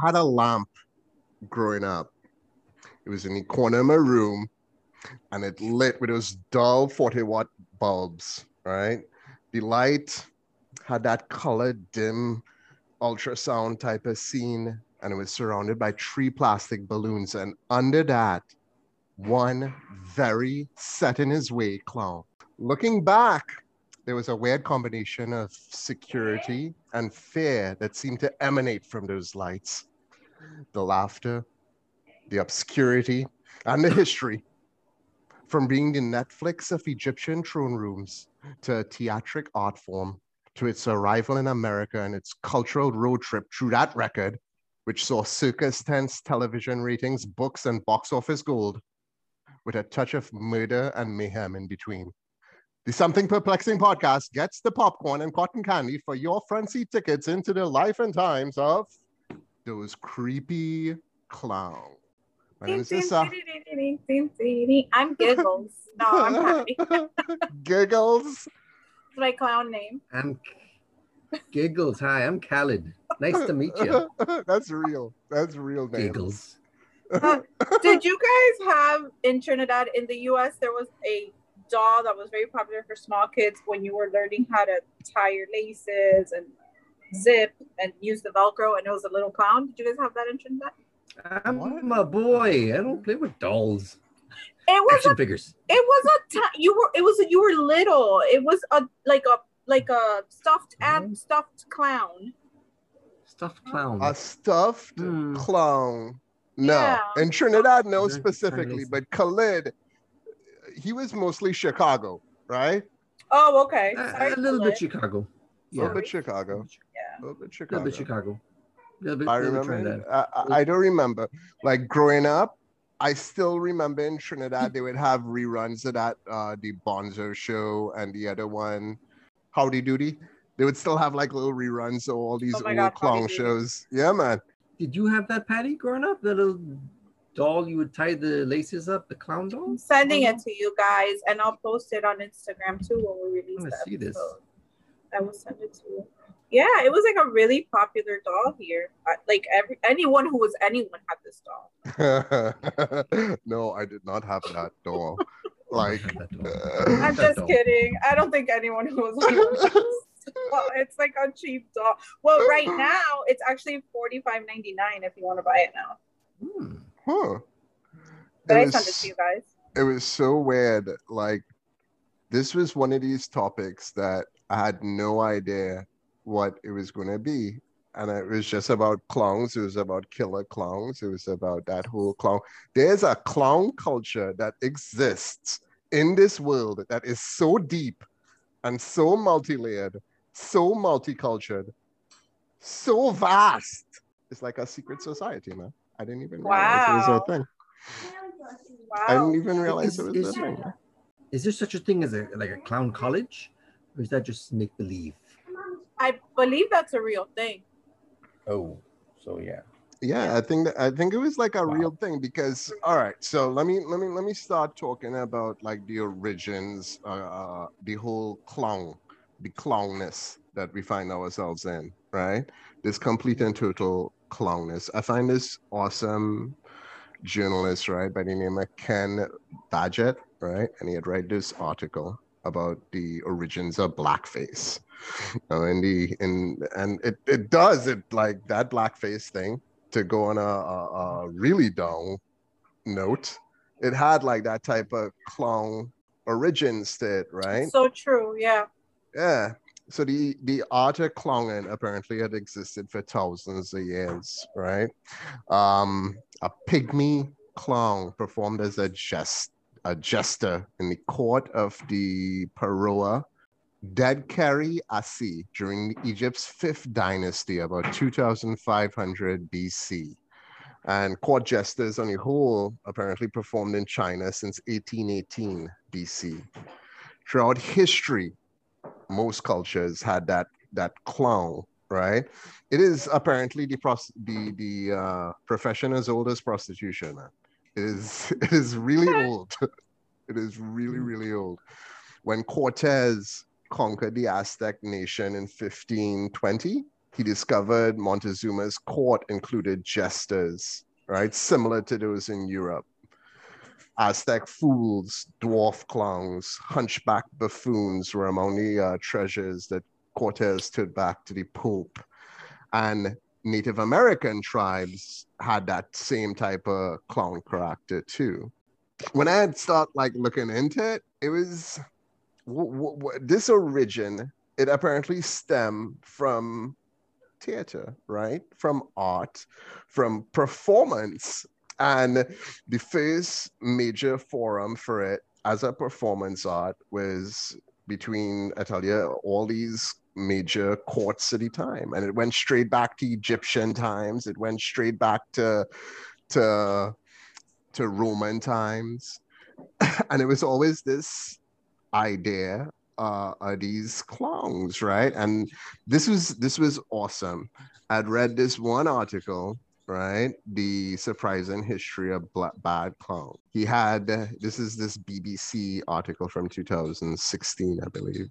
I had a lamp growing up. It was in the corner of my room and it lit with those dull 40 watt bulbs, right? The light had that color dim ultrasound type of scene and it was surrounded by three plastic balloons. And under that, one very set in his way clown. Looking back, there was a weird combination of security and fear that seemed to emanate from those lights. The laughter, the obscurity, and the history. From being the Netflix of Egyptian throne rooms to a theatric art form, to its arrival in America and its cultural road trip through that record, which saw circus tents, television ratings, books, and box office gold, with a touch of murder and mayhem in between. The Something Perplexing podcast gets the popcorn and cotton candy for your front seat tickets into the life and times of those creepy clowns. My name is Issa. I'm Giggles. No, I'm happy. Giggles. That's my clown name. I'm Giggles. Hi, I'm Khaled. Nice to meet you. That's real. That's real name. Giggles. Uh, did you guys have in Trinidad in the US there was a doll that was very popular for small kids when you were learning how to tie your laces and zip and use the velcro and it was a little clown. Did you guys have that in Trinidad? I'm What? a boy. I don't play with dolls. It was Action a figures. it was a you were it was a, you were little. It was a like a like a stuffed Mm-hmm. and stuffed clown. Stuffed clown. A stuffed Hmm. clown. No. Yeah. In Trinidad, no specifically, but Khalid, he was mostly Chicago, right? Oh, okay. A- Sorry, a little Khalid. bit Chicago. A Yeah. little bit A little bit Chicago. Little bit Chicago. A little bit, I little bit remember. I, I, I don't remember. Like growing up, I still remember in Trinidad they would have reruns of that, uh, the Bonzo show and the other one, Howdy Doody. They would still have like little reruns of all these Oh old God, Howdy clown Doody. shows. Yeah, man. Did you have that, Patty, growing up? That little doll you would tie the laces up, the clown doll? I'm sending it to you guys, and I'll post it on Instagram too when we release wanna the see this. I will send it to you. Yeah, it was like a really popular doll here. Uh, Like every anyone who was anyone had this doll. no, I did not have that doll. Like, that doll. uh, I'm just doll. kidding. I don't think anyone who was anyone had this. It's like a cheap doll. Well, right now it's actually forty five ninety nine if you want to buy it now. Hmm. huh. But I was- sent it to you guys. it was so weird. Like, this was one of these topics that I had no idea what it was going to be. And it was just about clowns. It was about killer clowns. It was about that whole clown. There's a clown culture that exists in this world that is so deep and so multi layered, so multicultural, so vast. It's like a secret society, man. I didn't even realize it was a thing. Wow. I didn't even realize it Is- was is- a thing. Is there such a thing as a like a clown college? Or is that just make believe? I believe that's a real thing. Oh, so yeah. Yeah, I think that, I think it was like a Wow. real thing because all right, so let me let me let me start talking about like the origins, uh, uh the whole clown, the clownness that we find ourselves in, right? This complete and total clownness. I find this awesome journalist, right, by the name of Ken Badgett, right? And he had write this article about the origins of blackface. And the in and it, it does it like that blackface thing to go on a, a, a really down note. It had like that type of clown origins to it, right? So true. Yeah. Yeah. So the the art of clowning apparently had existed for thousands of years, right? Um, a pygmy clown performed as a jest a jester in the court of the Pharaoh Dadkeri Assi during Egypt's fifth dynasty, about 2500 BC. And court jesters on the whole apparently performed in China since 1818 BC. Throughout history, most cultures had that that clown, right? It is apparently the pros- the the uh, profession as old as prostitution. It is it is really old. it is really really old. When Cortez conquered the Aztec nation in 1520, he discovered Montezuma's court included jesters, right? Similar to those in Europe. Aztec fools, dwarf clowns, hunchback buffoons were among the uh, treasures that Cortez took back to the Pope. And Native American tribes had that same type of clown character too. When I had start like looking into it, it was w- w- this origin. It apparently stemmed from theater, right? From art, from performance. And the first major forum for it as a performance art was between, I tell you, all these major courts at the time. And it went straight back to Egyptian times. It went straight back to to to Roman times. and it was always this idea uh, are these clowns, right? And this was this was awesome. I'd read this one article, right? The surprising history of black, bad clown. He had this is this BBC article from 2016, I believe.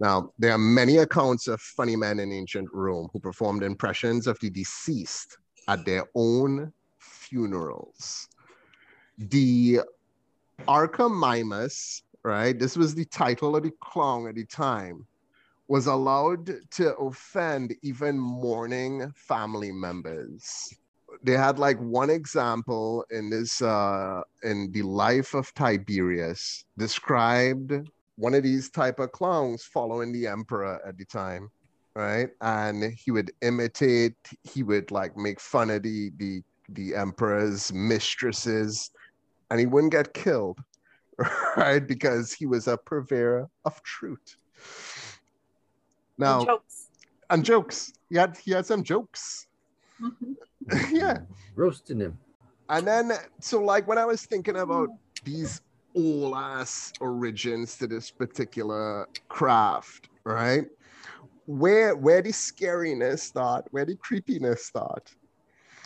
Now, there are many accounts of funny men in ancient Rome who performed impressions of the deceased at their own funerals. The Archimime right? This was the title of the clown at the time, was allowed to offend even mourning family members. They had like one example in this uh in the life of Tiberius described one of these type of clowns following the emperor at the time right and he would imitate he would like make fun of the the the emperor's mistresses and he wouldn't get killed right? Because he was a purveyor of truth. Now, And jokes. and jokes. He had he had some jokes. Mhm. yeah. Roasting him. And then so like when I was thinking about these old ass origins to this particular craft, right? Where where did scariness start, where did creepiness start.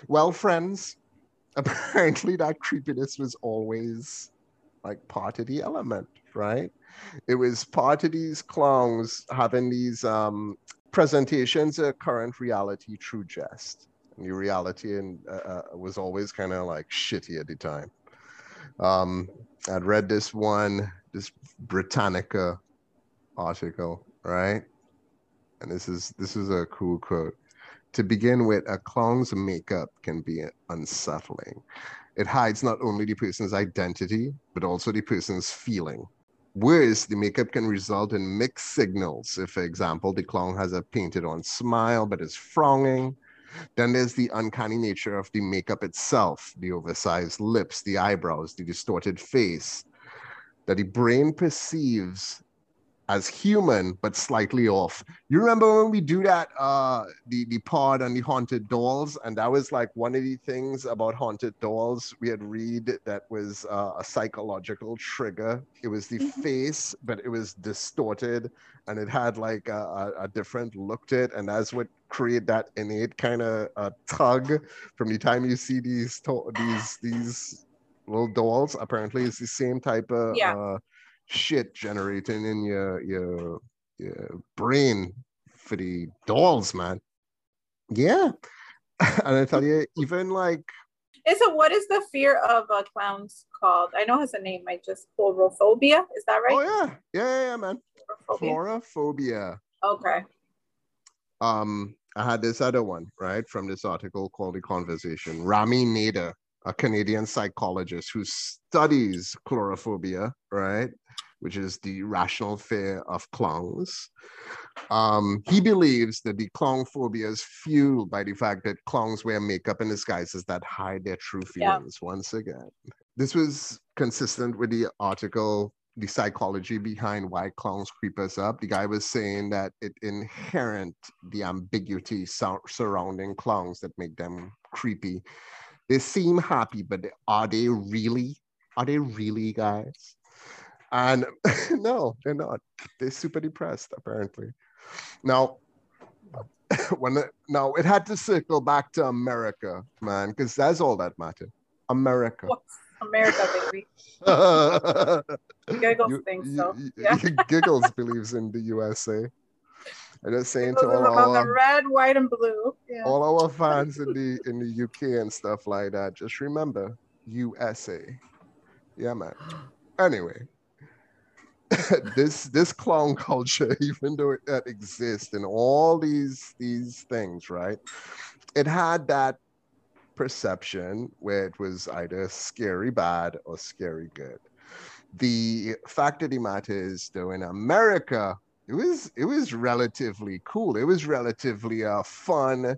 Well, friends, apparently that creepiness was always like part of the element, right? It was part of these clowns having these um, presentations of current reality through jest. The reality and uh, uh, was always kind of like shitty at the time. Um, I'd read this one, this Britannica article, right? And this is this is a cool quote. To begin with, a clown's makeup can be unsettling. It hides not only the person's identity, but also the person's feeling. Worse, the makeup can result in mixed signals. If, for example, the clown has a painted on smile but is frowning, then there's the uncanny nature of the makeup itself the oversized lips, the eyebrows, the distorted face that the brain perceives as human but slightly off. You remember when we do that uh the the pod on the haunted dolls and that was like one of the things about haunted dolls we had read that was uh, a psychological trigger. It was the Mhm. face but it was distorted and it had like a, a, a different look to it and that's what create that innate kind of uh, tug from the time you see these to- these these little dolls apparently it's the same type of Yeah. uh, shit generating in your your your brain for the dolls, man. Yeah. and I tell you, even like And so, what is the fear of uh, clowns called? I know has a name. I just coulrophobia. Is that right? oh yeah, yeah, yeah, yeah, man. Coulrophobia. Okay. Um, I had this other one, right, from this article called The Conversation. Rami Nader, a Canadian psychologist who studies coulrophobia, right, which is the rational fear of clowns. Um, he believes that the clown phobia is fueled by the fact that clowns wear makeup and disguises that hide their true Yeah. feelings once again. This was consistent with the article the psychology behind why clowns creep us up. The guy was saying that it inherent the ambiguity sur- surrounding clowns that make them creepy. They seem happy, but are they really? Are they really guys? And no, they're not. They're super depressed, apparently. Now, when the, now it had to circle back to America, man, because that's all that mattered. America. What's America, baby? Giggles You- thinks you- so. Yeah. Giggles believes in the USA. I'm just saying It to all about the our, red, white, and blue. Yeah. all our fans in the in the UK and stuff like that, just remember USA. Yeah, man. Anyway, this this clown culture, even though it exists and all these these things, right? It had that perception where it was either scary bad or scary good. The fact of the matter is, though, in America, it was it was relatively cool. It was relatively a fun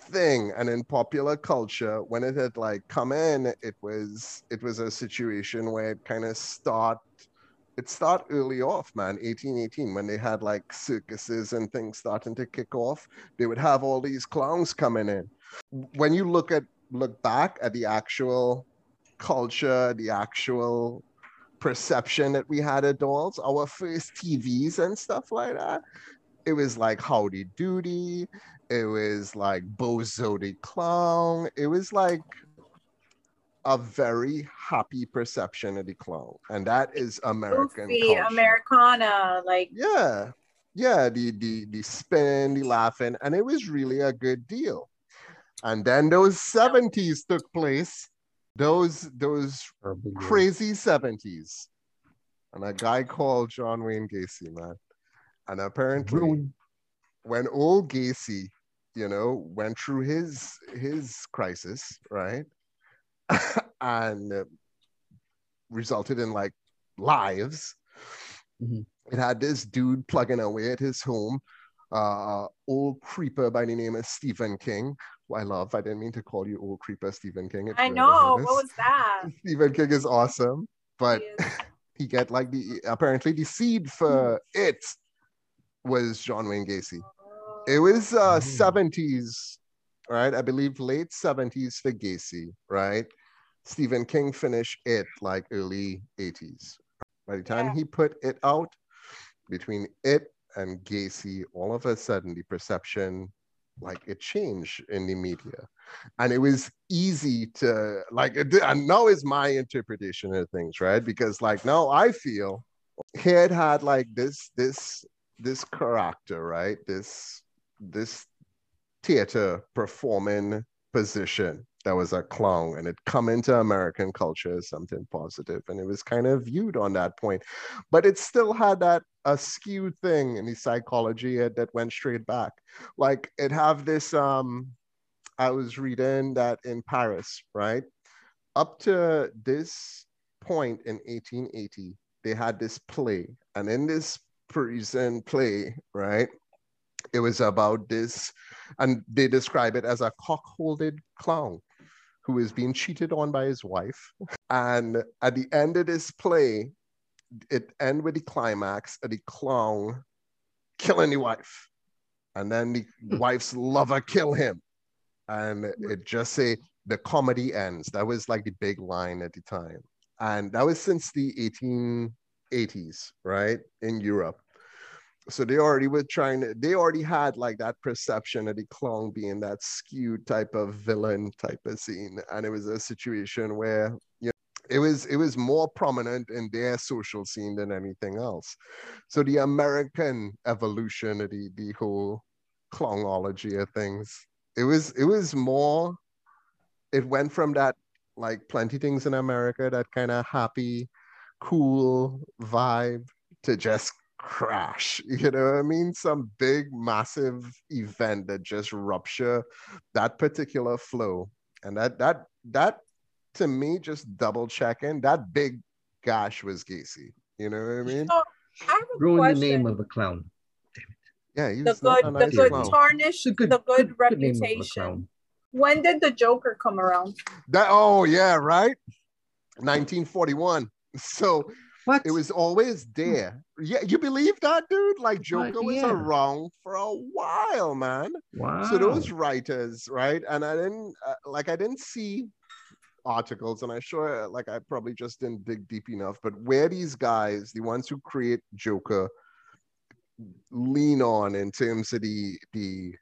thing, and in popular culture, when it had like come in, it was it was a situation where it kind of start it start early off, man. 1818, when they had like circuses and things starting to kick off, they would have all these clowns coming in. When you look at look back at the actual culture, the actual perception that we had of dolls, our first TVs and stuff like that, it was like Howdy Doody, it was like Bozo the Clown, it was like a very happy perception of the clown, and that is American Goofy, culture. Americana, like Yeah, yeah, the the the spin, the laughing, and it was really a good deal. And then those 70s took place, those those Terrible crazy 70s. And a guy called John Wayne Gacy, man. And apparently Ruined. when old Gacy, you know, went through his his crisis, right? and resulted in like lives. Mhm. It had this dude plugging away at his home, uh, old creeper by the name of Stephen King, who I love. I didn't mean to call you old creeper Stephen King. if I know what was that? Stephen King is awesome, but He is- he get like the apparently the seed for it was John Wayne Gacy. It was uh Mm. 70s, right? I believe late 70s for Gacy, right? Stephen King finished it like early 80s. By the time Yeah. he put it out, between it and Gacy, all of a sudden the perception like it changed in the media. And it was easy to like it- and now is my interpretation of things, right? Because like now I feel he had had like this this this character, right? This this theater performing position that was a clown and it come into American culture as something positive and it was kind of viewed on that point. But it still had that a skewed thing in the psychology that that went straight back. Like it have this um I was reading that in Paris, right? Up to this point in 1880, they had this play, and in this Parisian play, right? It was about this, and they describe it as a cock-holded clown who is being cheated on by his wife. And at the end of this play, it end with the climax of the clown killing the wife. And then the hmm. wife's lover kill him. And hmm. it just say the comedy ends. That was like the big line at the time. And that was since the 1880s, right? In Europe. So they already were trying to, they already had like that perception of the clown being that skewed type of villain type of scene. And it was a situation where, you know, it was it was more prominent in their social scene than anything else. So the American evolution of the, the whole clownology of things, it was it was more it went from that like plenty things in America, that kind of happy, cool vibe to just crash. You know what I mean? Some big, massive event that just rupture that particular flow. And that that that to me, just double checking, that big gash was Gacy. You know what I mean? So, I have a Ruin question. the name of a clown. Yeah, he's the not good, a the good clown. tarnish, It's a good, the good, good name of a reputation. clown. when did the Joker come around? That oh yeah, right? 1941. So What? it was always there. Yeah, you believe that, dude? Like Joker was yeah. around for a while, man. wow. So those writers, right? And I didn't uh, like I didn't see articles, and I sure like I probably just didn't dig deep enough. But where these guys, the ones who create Joker, lean on in terms of the the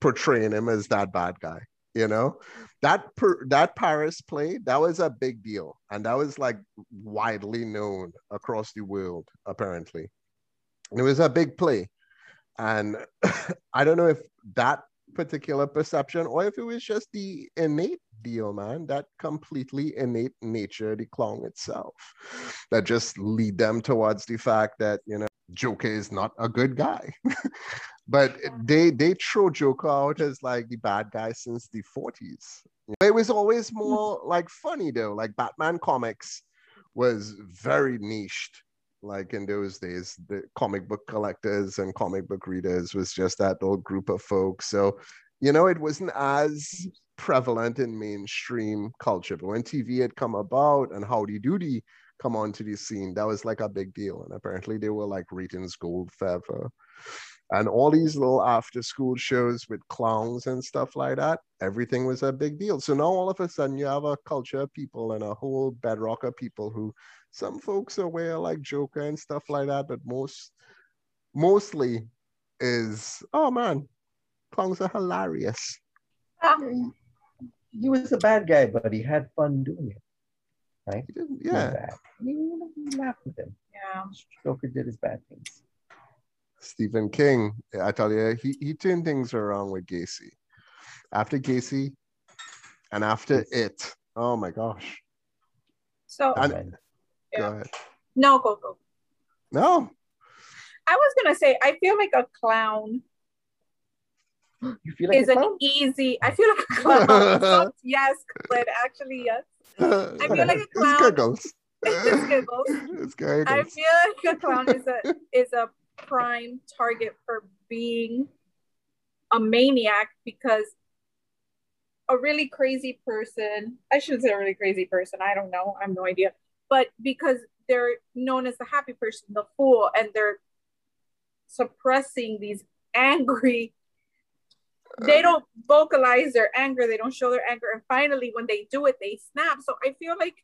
portraying him as that bad guy, you know, that per, that Paris play that was a big deal, and that was like widely known across the world apparently. And it was a big play And I don't know if that particular perception or if it was just the innate deal, man, that completely innate nature, the clown itself, that just lead them towards the fact that, you know, Joker is not a good guy. but they they throw Joker out as like the bad guy since the 40s. It was always hmm. more like funny though. Like Batman comics was very niched. Like in those days, the comic book collectors and comic book readers was just that old group of folks. So, you know, it wasn't as prevalent in mainstream culture. But when TV had come about and Howdy Doody come onto the scene, that was like a big deal. And apparently they were like ratings gold forever. And all these little after school shows with clowns and stuff like that, everything was a big deal. So now all of a sudden you have a culture of people and a whole bedrock of people who some folks are wear like Joker and stuff like that, but most mostly is oh man, clowns are hilarious. Ah, he was a bad guy, but he had fun doing it. Right? He didn't- He was yeah. bad. You laughed with him. Yeah. Joker did his bad things. Stephen King, I tell you, he, he turned things around with Gacy. After Gacy and after it, oh my gosh. So And- Amen. Go ahead. no, go go. No, I was gonna say I feel like a clown You feel like is a an easy. I feel like a clown. So, yes, but actually yes. I feel like a clown. It's giggles. It's giggles. It's giggles. I feel like a clown is a is a prime target for being a maniac because a really crazy person, I shouldn't say a really crazy person, I don't know, I have no idea. But because they're known as the happy person, the fool, and they're suppressing these angry they don't vocalize their anger, they don't show their anger, and finally when they do it, they snap. So I feel like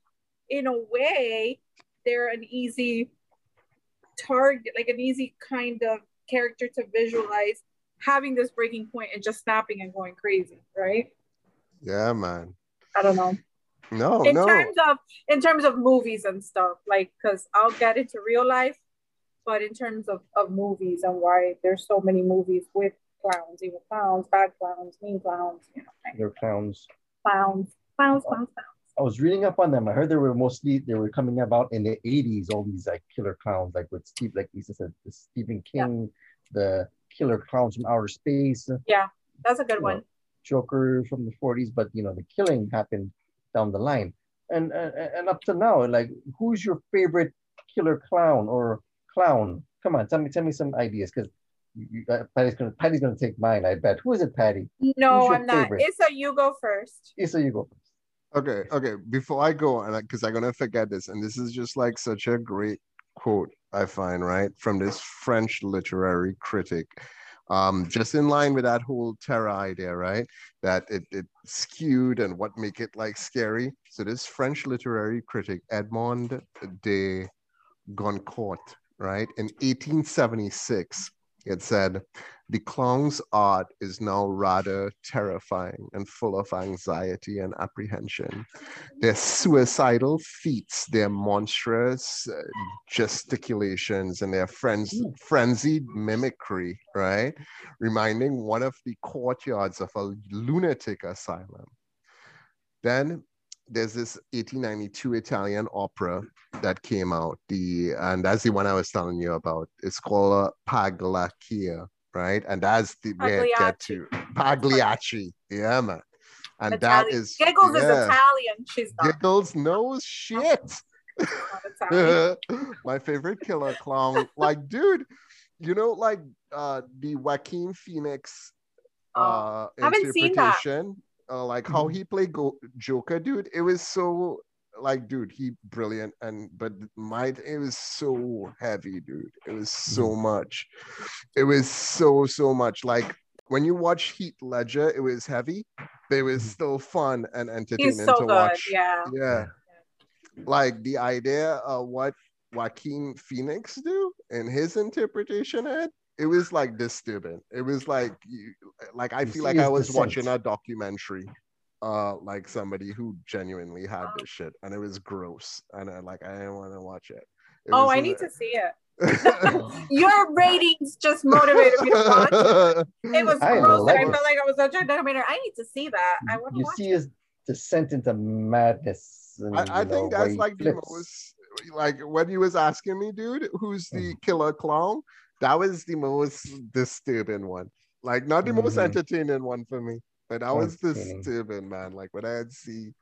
in a way, they're an easy target, like an easy kind of character to visualize having this breaking point and just snapping and going crazy, right? Yeah, man. I don't know. No, in no. terms of in terms of movies and stuff, like because I'll get into real life, but in terms of, of movies and why there's so many movies with clowns, evil clowns, bad clowns, mean clowns, you know, like They're clowns. clowns, clowns, clowns, clowns. I was reading up on them. I heard they were mostly they were coming about in the 80s, all these like killer clowns, like with Steve, like Lisa said, the Stephen King, the killer clowns from outer space, Yeah, That's a good one. know, Joker from the 40s, but you know, the killing happened down the line. And and, and up to now, like who's your favorite killer clown or clown? Come on, tell me, tell me some ideas because uh, Patty's gonna Patty's gonna take mine, I bet. Who is it, Patty? No, I'm not. favorite? Issa, you go first. Issa, you go first. Okay, okay. Before I go, on, because I'm gonna forget this, and this is just like such a great quote I find right from this French literary critic. Um, just in line with that whole terror idea, right? That it, it skewed and what make it like scary. So this French literary critic Edmond de Goncourt, right, in 1876, it said, the clown's art is now rather terrifying and full of anxiety and apprehension. Their suicidal feats, their monstrous uh, gesticulations, and their frenz- frenzied mimicry, right? Reminding one of the courtyards of a lunatic asylum. Then there's this 1892 Italian opera that came out. The and that's the one I was telling you about. It's called uh, Pagliaccia, right? And that's the where it get to Pagliacci. Yeah, man. And that Italian. is Giggles is. Italian. She's not, Giggles knows shit. My favorite killer clown. Like, dude, you know, like uh the Joaquin Phoenix Oh, uh haven't seen that. interpretation. Uh, like how he played Go- Joker, dude. It was so like, dude, he brilliant, and but my it was so heavy, dude. It was so much. It was so so much. Like when you watch Heath Ledger, it was heavy, but it was Mhm. still fun and entertaining He's so to good. watch. Yeah. Yeah. Like the idea of what Joaquin Phoenix do in his interpretation of it, it was like disturbing. It was like you, like I You feel like I was descent. watching a documentary uh like somebody who genuinely had this shit and it was gross and I like I didn't want to watch it. It Oh, was I a- need to see it. Your ratings just motivated me to watch it. It was I gross, and I felt like I was watching a documentary. I need to see that. I want to you watch see it. his descent into madness. And, I, I you know, think that's he like the most like when you was asking me, dude, who's the killer clown? That was the most disturbing one. Like not the most Mhm. entertaining one for me, but that was Entertaining. disturbing, man. Like when I had see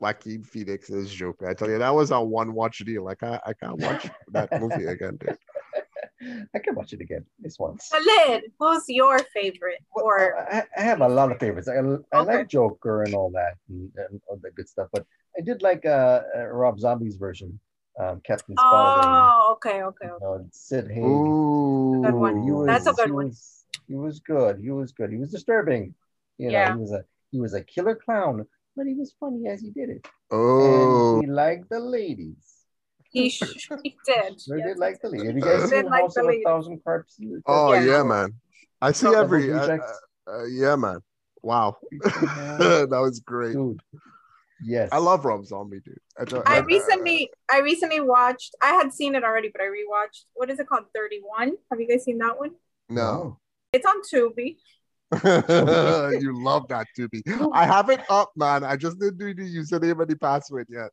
Joaquin Phoenix's Joker, I tell you that was a one watch deal. Like I, I can't watch that movie again, dude. I can watch it again this once. Lynn, who's your favorite? Or I, I have a lot of favorites. I, I Okay. like Joker and all that and, and all the good stuff, but I did like uh, uh Rob Zombie's version, um, Captain Spaulding. oh, okay, okay, You okay. know, Sid Haig. Ooh, Good one. He was, That's a good he one. Was, he was good. He was good. He was disturbing. You know, Yeah. he was a he was a killer clown, but he was funny as he did it. Oh, And he liked the ladies. He, sh- he did. Sure Yes. did like the ladies. Have you guys seen like House the of a. Thousand Corpses? oh Yeah. yeah, man. I see Double every. Uh, uh, yeah, man. Wow, Yeah. that was great. Dude. Yes. I love Rob Zombie, dude. I, don't- I uh, recently, I recently watched. I had seen it already, but I rewatched. What is it called? Thirty One. Have you guys seen that one? no. It's on Tubi. you love that Tubi. I have it up, man. I just didn't do the username and the password yet.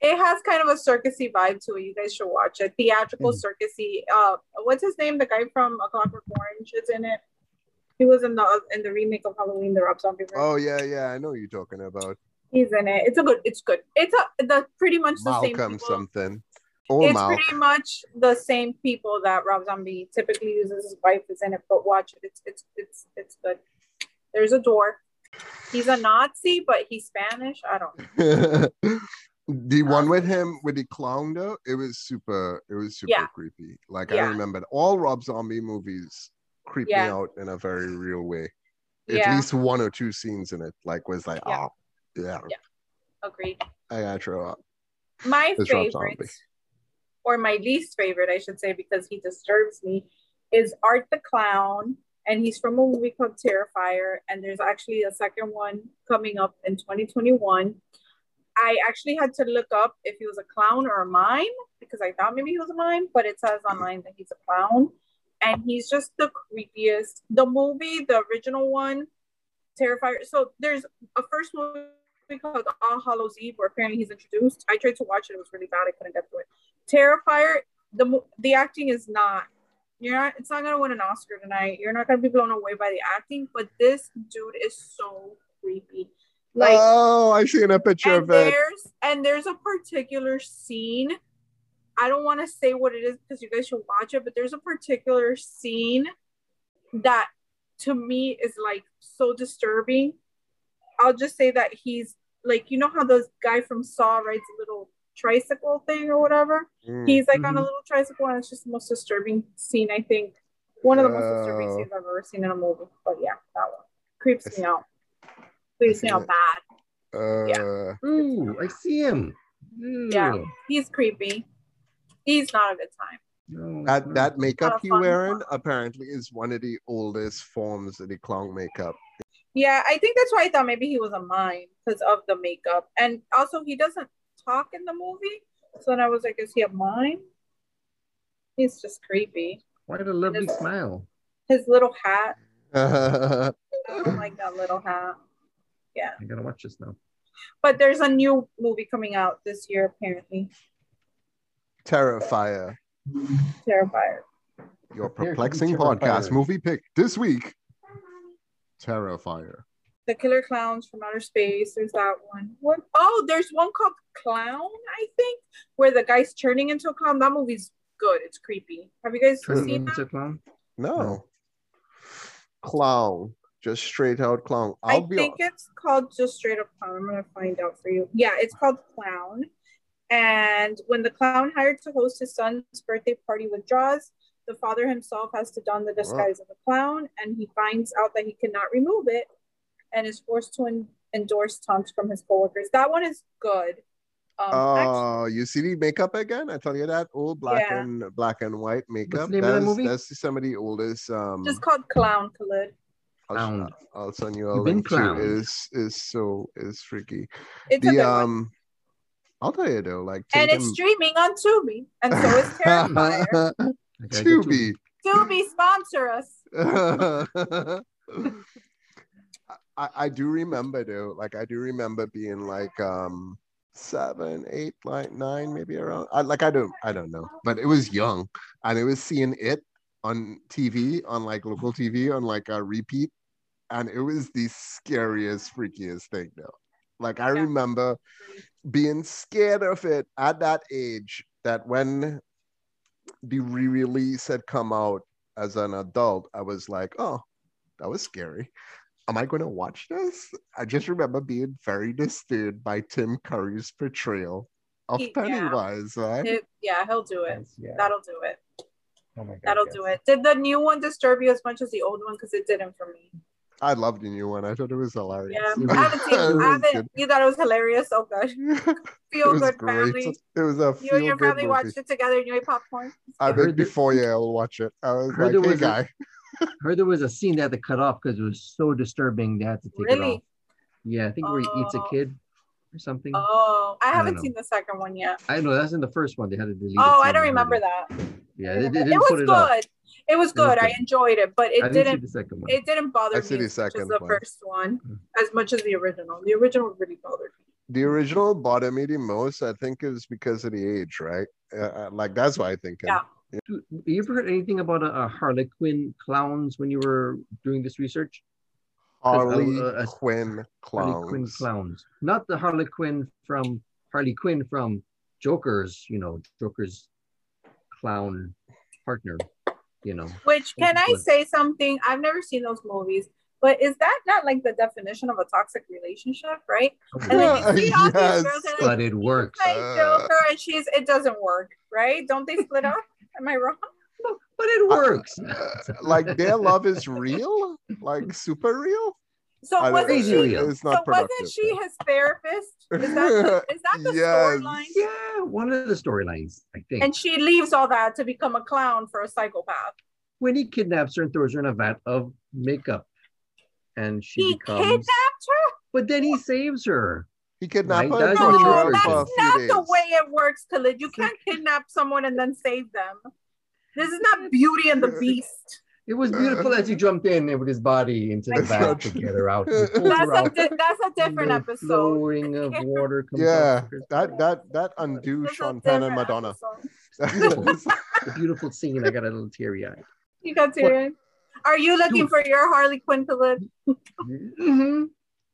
It has kind of a circusy vibe to it. You guys should watch it. Theatrical Mm. circusy. Uh, what's his name? The guy from A Clockwork Orange is in it. He was in the in the remake of Halloween, the Rob Zombie. version. Oh yeah, yeah. I know you're talking about. He's in it. It's a good. It's good. It's a the pretty much the same Malcolm something. It's pretty much the same people that Rob Zombie typically uses. His wife is in it, but watch it. It's it's it's it's good. There's a door. He's a Nazi, but he's Spanish. I don't know. the one um, with him with the clown though, it was super. It was super Yeah. creepy. Like Yeah. I remember all Rob Zombie movies creep me out in a very real way. At Yeah. least one or two scenes in it, like was like, Yeah. oh, yeah, Yeah. Agreed. I gotta throw up. My favorite. Or my least favorite, I should say, because he disturbs me, is Art the Clown. And he's from a movie called Terrifier. And there's actually a second one coming up in 2021. I actually had to look up if he was a clown or a mime because I thought maybe he was a mime, but it says online that he's a clown. And he's just the creepiest. The movie, the original one, Terrifier. So there's a first movie called All Hallows Eve where apparently he's introduced. I tried to watch it, it was really bad. I couldn't get through it. Terrifier, the the acting is not you're not it's not gonna win an Oscar tonight. You're not gonna be blown away by the acting, but this dude is so creepy. Like oh, I seen a picture of it. there's and there's a particular scene. I don't want to say what it is because you guys should watch it, but there's a particular scene that to me is like so disturbing. I'll just say that he's like, you know how those guy from Saw rides a little tricycle thing or whatever? Mm. He's like on a Mhm. little tricycle, and it's just the most disturbing scene, I think. One of the most disturbing Oh. scenes I've ever seen in a movie. But yeah, that one creeps I me see- out. Creeps me out it. bad. Uh, Ooh, I see him. Yeah. He's creepy. He's not a good time. No, that no. that makeup a he wearing one. apparently is one of the oldest forms of the clown makeup. Yeah, I think that's why I thought maybe he was a mime because of the makeup. And also, he doesn't talk in the movie. So then I was like, is he a mime? He's just creepy. Why the lovely It's- smile? His little hat. I don't like that little hat. Yeah. I gotta watch this now. But there's a new movie coming out this year, apparently. Terrifier. Terrifier. Your Prepare to be perplexing podcast movie pick this week. Terrifier. The Killer Clowns from Outer Space. There's that one. What? Oh, there's one called Clown, I think, where the guy's turning into a clown. That movie's good. It's creepy. Have you guys Turn seen into that? a clown. No. No. Clown. Just straight out clown. I I'll be think it's called just straight up clown. I'm gonna find out for you. Yeah, it's called Clown. And when the clown hired to host his son's birthday party withdraws, the father himself has to don the disguise of a clown, and he finds out that he cannot remove it, and is forced to en- endorse taunts from his coworkers. That one is good. Um, actually, Oh, you see the makeup again? I tell you that old black Yeah. and black and white makeup. the name of the that's, movie? that's some of the oldest. Um, just called Clown, Khalid. I'll, Clown. I'll send you a You've been link to. Is is so is freaky. It's a the good one. um, I'll tell you though, like and it's taking- streaming on Tubi, and so is Terrifier. I gotta get to Tubi. Tubi sponsor us. I, I do remember though, like I do remember being like um seven, eight, like nine, maybe around. I, like I don't, I don't know, but it was young, and it was seeing it on TV, on like local TV, on like a repeat, and it was the scariest, freakiest thing though. Like I Yeah. remember being scared of it at that age. That when the re-release had come out as an adult, I was like, oh, that was scary. Am I going to watch this? I just remember being very disturbed by Tim Curry's portrayal of He- yeah. Pennywise, right? It- yeah, he'll do it. Yeah. That'll do it. Oh my God, That'll yes. do it. Did the new one disturb you as much as the old one? Because it didn't for me. I loved the new one. I thought it was hilarious. Yeah, I haven't seen. It I haven't. You thought it was hilarious? Oh gosh, feel good great. family. It was a You and your feel-good family movie. watched it together and you ate popcorn. I I think before yeah, I'll watch it. I was heard like, there hey was a- guy. Heard there was a scene that they had to cut off because it was so disturbing they had to take it Really? off. Yeah, I think where he eats a Oh. kid or something. Oh, I don't haven't know. seen the second one yet. I know that's in the first one. They had to delete. Oh, I don't remember the- that. Yeah, they, they it didn't was put it up. good. It was It was good. I enjoyed it, but I it didn't didn't. see the second one. It didn't bother I me the as much as second the one. first one, Mm. as much as the original. The original really bothered me. The original bothered me the most, I think, is because of the age, right? Uh, uh, like that's why I think. Yeah. Dude, you ever heard anything about a, a Harlequin clowns when you were doing this research? Harley uh, uh, Quinn clowns. Harlequin clowns, not the Harlequin from Harley Quinn from Joker's, you know, Joker's clown partner, you know. Which can I say something? I've never seen those movies, but is that not like the definition of a toxic relationship, right? And then you see all Yes. these girls and But it works. like Uh. Joker, and she's it doesn't work, right? Don't they split up? Am I wrong? But it works. Uh, like their love is real, like super real. So I wasn't Crazy she? real. It's So not wasn't productive. she his therapist? Is that the, is that the Yes. storyline? yeah, one of the storylines, I think. And she leaves all that to become a clown for a psychopath. when he kidnaps her and throws her in a vat of makeup, and she He becomes. kidnapped her. But then he saves her. He kidnapped Right, her and that's No, what tortured you're her that's for a version. few not days. the way it works, Khalid. You can't kidnap someone and then save them. This is not Beauty and the Beast. It was beautiful as he jumped in with his body into the That's vat not to get her out. That's her a out, di- that's a different the episode. Flowing of water Yeah, that that that undo That's Sean Penn and Madonna. episode. The beautiful scene. I got a little teary eye. You got to it. Are you looking Dude. for your Harley Quinn Khalid? hmm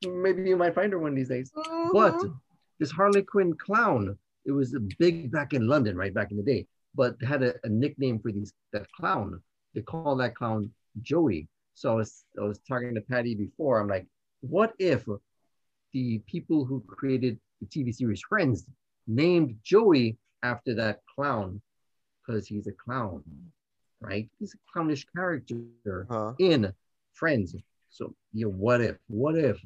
Maybe you might find her one of these days. But Mhm. this Harley Quinn clown, it was a big back in London, right back in the day, but had a, a nickname for these that clown. They call that clown Joey. So I was I was talking to Patty before. I'm like, what if the people who created the TV series Friends named Joey after that clown because he's a clown, right? He's a clownish character Huh? in Friends. So yeah, what if? What if?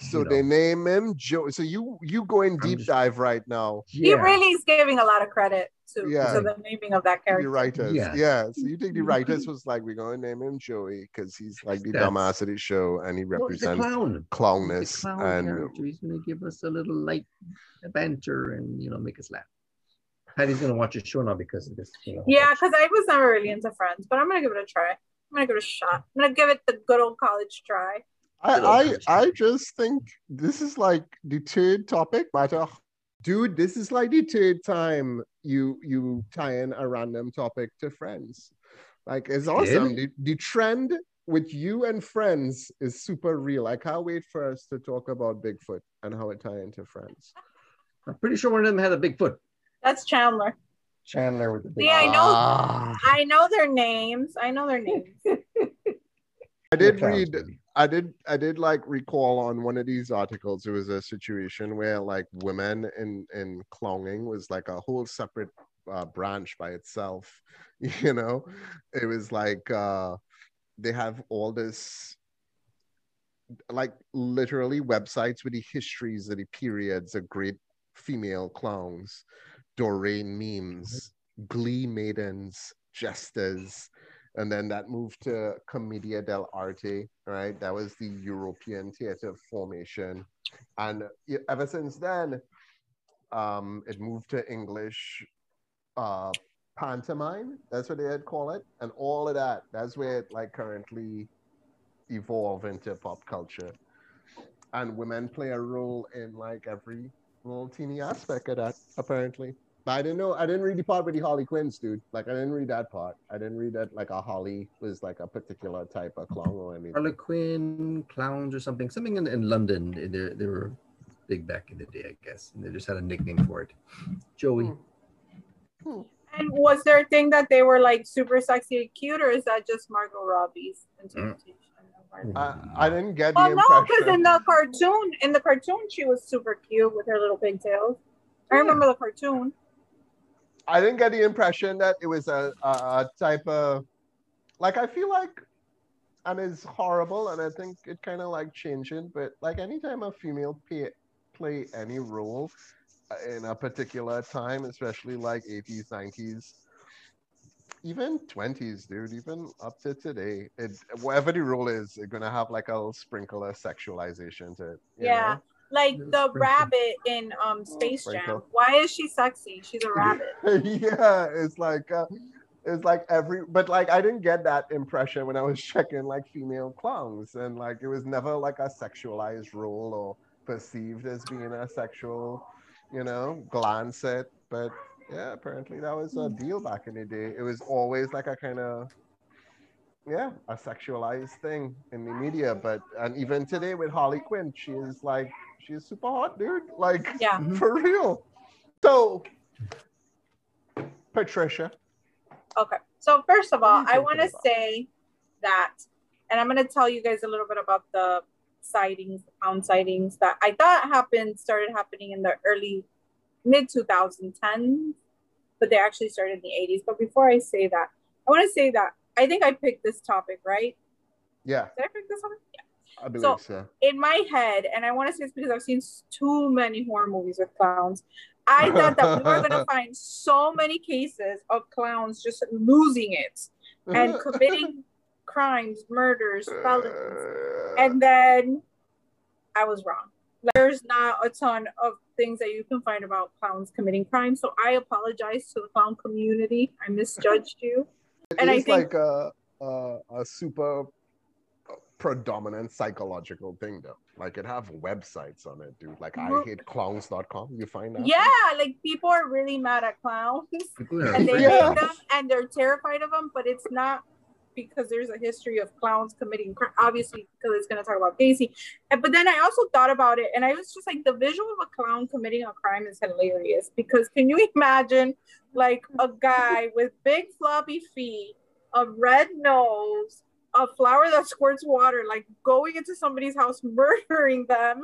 So you they name him Joe. So you you going I'm deep just- dive right now. He really is giving a lot of credit to, Yeah. to the naming of that The character. writers, Yes. yeah. So you think the writers was like, we're going to name him Joey because he's like the That's- dumbass of the show and he Well, represents clown. Clownness a clown and character. He's gonna give us a little light banter and you know make us laugh. Patty's gonna watch a show now because of this. You know, Yeah, because I was never really into Friends, but I'm gonna give it a try. I'm gonna give it a shot. I'm gonna give it the good old college try. I, I. I just think this is like the third topic matter. Dude, this is like the third time you you tie in a random topic to friends. Like it's awesome. The, the trend with you and friends is super real. I can't wait for us to talk about Bigfoot and how it tie into friends. I'm pretty sure one of them had a big foot. That's Chandler. Chandler with the big. Yeah, I know. Ah. I know their names. I know their names. I did read baby. I did I did like recall on one of these articles it was a situation where like women in in clowning was like a whole separate uh, branch by itself you know? It was like uh they have all this like literally websites with the histories of the periods of great female clowns Dorian memes glee maidens jesters and then that moved to Commedia dell'arte, right? That was the European theater formation, and ever since then, Um, it moved to English uh, pantomime. That's what they'd call it, and all of that. That's where it like currently evolve into pop culture, and women play a role in like every little teeny aspect of that. Apparently, but I didn't know. I didn't read the part with the Harley Quinns, dude. Like I didn't read that part. I didn't read that like a Holly was like a particular type of clown or anything. Harlequin clowns or something. Something in, in London. They they were big back in the day, I guess, and they just had a nickname for it. Joey. Hmm. hmm. And was there a thing that they were like super sexy and cute, or is that just Margot Robbie's hmm. interpretation? of Margot? Hmm. I, I didn't get the Well, no, because in the cartoon, in the cartoon, she was super cute with her little pigtails. I remember the cartoon. I didn't get the impression that it was a, a, type of like I feel like and it's horrible and I think it kind of like changing but like anytime a female pay, play any role uh, in a particular time especially like 80s 90s even 20s dude even up to today it whatever the role is it's gonna have like a little sprinkle of sexualization to it Yeah. know? Like the rabbit in um Space Jam. Why is she sexy? She's a rabbit. yeah, it's like uh, it's like every but like I didn't get that impression when I was checking like female clowns and like it was never like a sexualized role or perceived as being a sexual, you know, glance at. But yeah, apparently that was a deal back in the day. It was always like a kind of yeah, a sexualized thing in the media. But and even today with Harley Quinn, she is like she's super hot, dude. Like Yeah. Mhm. for real. So Patricia. Okay. So first of all, What are you I want to say that, and I'm going to tell you guys a little bit about the sightings, the clown sightings that I thought happened, started happening in the early mid 2010s, but they actually started in the 80s. But before I say that, I want to say that I think I picked this topic, right? Yeah, Did I pick this topic? I believe So- so. in my head, and I want to say it's because I've seen too many horror movies with clowns. I thought that we were gonna find so many cases of clowns just losing it and committing crimes, murders, felonies, uh. and then I was wrong. There's not a ton of things that you can find about clowns committing crimes. So I apologize to the clown community. I misjudged you. It and I think- like a, a a super predominant psychological thing though. Like it have websites on it, dude. Like I Ru- hate clowns.com. You find that? Yeah, like people are really mad at clowns. And they. Yeah. hate them and they're terrified of them, but it's not because there's a history of clowns committing crime. Obviously, because it's going to talk about Gacy. And, but then I also thought about it, and I was just like, the visual of a clown committing a crime is hilarious because can you imagine like a guy with big floppy feet, a red nose, a flower that squirts water, like going into somebody's house, murdering them,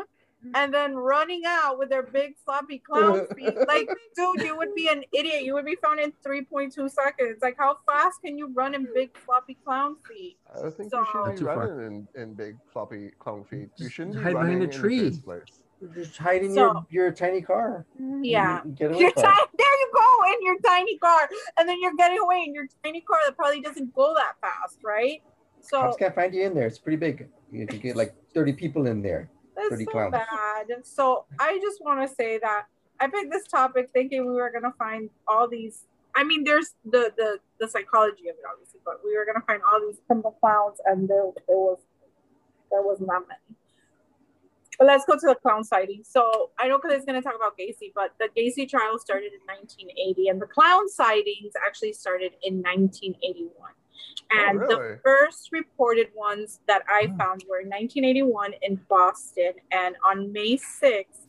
and then running out with their big floppy clown feet. Like, dude, you would be an idiot. You would be found in 3.2 seconds. Like, how fast can you run in big floppy clown feet? I don't think So- you should be too far. running in, in big floppy clown feet. You shouldn't hide behind a tree. first place. Just hide in So- your, your tiny car. Mm-hmm. Yeah. Get away Your from ti- there you go in your tiny car, and then you're getting away in your tiny car that probably doesn't go that fast, right? So Cops can't find you in there. It's pretty big. You can get like 30 people in there. That's 30 so clowns. bad. So I just want to say that I picked this topic thinking we were gonna find all these. I mean, there's the the the psychology of it, obviously, but we were gonna find all these criminal clowns, and there there was there was not many. But let's go to the clown sighting. So I know because it's gonna talk about Gacy, but the Gacy trial started in 1980, and the clown sightings actually started in 1981. And the really? first reported ones that I Oh. found were in 1981 in Boston. And on May 6th,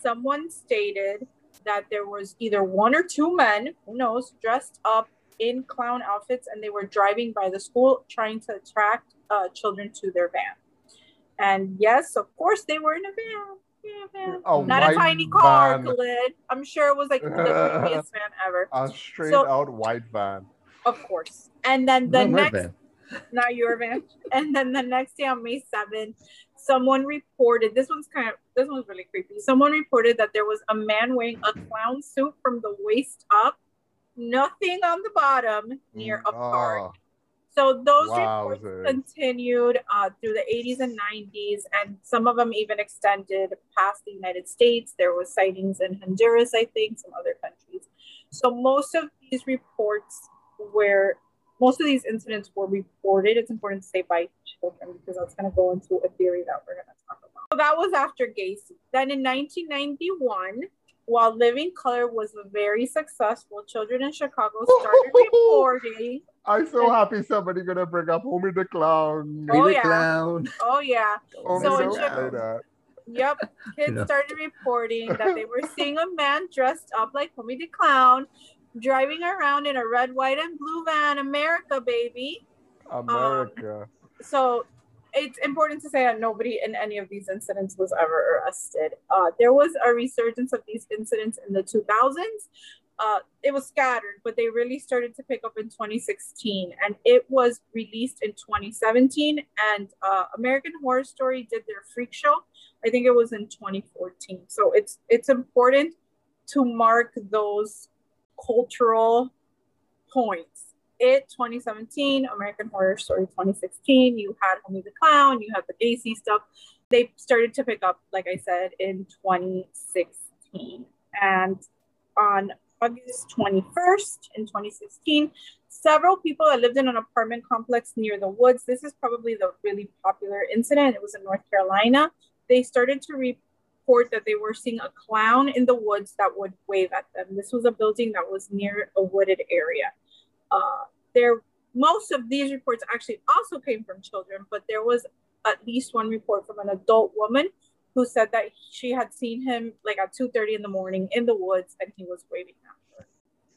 someone stated that there was either one or two men, who knows, dressed up in clown outfits, and they were driving by the school trying to attract uh, children to their van. And yes, of course, they were in a van. Yeah, Not a tiny car, van. Khalid. I'm sure it was like the creepiest van ever. A straight So- out white van. Of course. And then the Not next van. not your van. And then the next day on May 7th, someone reported this one's kind of this one's really creepy. Someone reported that there was a man wearing a clown suit from the waist up, nothing on the bottom near a park. Oh, So those Wow, reports sir. continued uh, through the 80s and 90s, and some of them even extended past the United States. There was sightings in Honduras, I think, some other countries. So most of these reports were, most of these incidents were reported. It's important to say by children because that's going to go into a theory that we're going to talk about. So that was after Gacy. Then in 1991, while Living Color was very successful, children in Chicago started reporting. I'm so happy somebody gonna bring up Homie the Clown. Oh, Baby yeah. clown. Oh yeah. Oh, Homie, So in don't Chicago- Yep. Kids Yeah. started reporting that they were seeing a man dressed up like Homie the Clown, driving around in a red, white, and blue van. America, baby. America. So it's important to say that nobody in any of these incidents was ever arrested. Uh, there was a resurgence of these incidents in the 2000s. Uh, it was scattered, but they really started to pick up in 2016, and it was released in 2017. And uh, American Horror Story did their freak show. I think it was in 2014. So it's it's important to mark those cultural points. It 2017 american horror story 2016 you had homie the clown you had the gacy stuff. They started to pick up like i said in 2016 and on august 21st in 2016 several people that lived in an apartment complex near the woods this is probably the really popular incident it was in north carolina they started to report that they were seeing a clown in the woods that would wave at them this was a building that was near a wooded area uh, there most of these reports actually also came from children, but there was at least one report from an adult woman who said that she had seen him like at 2:30 in the morning in the woods and he was waving at her.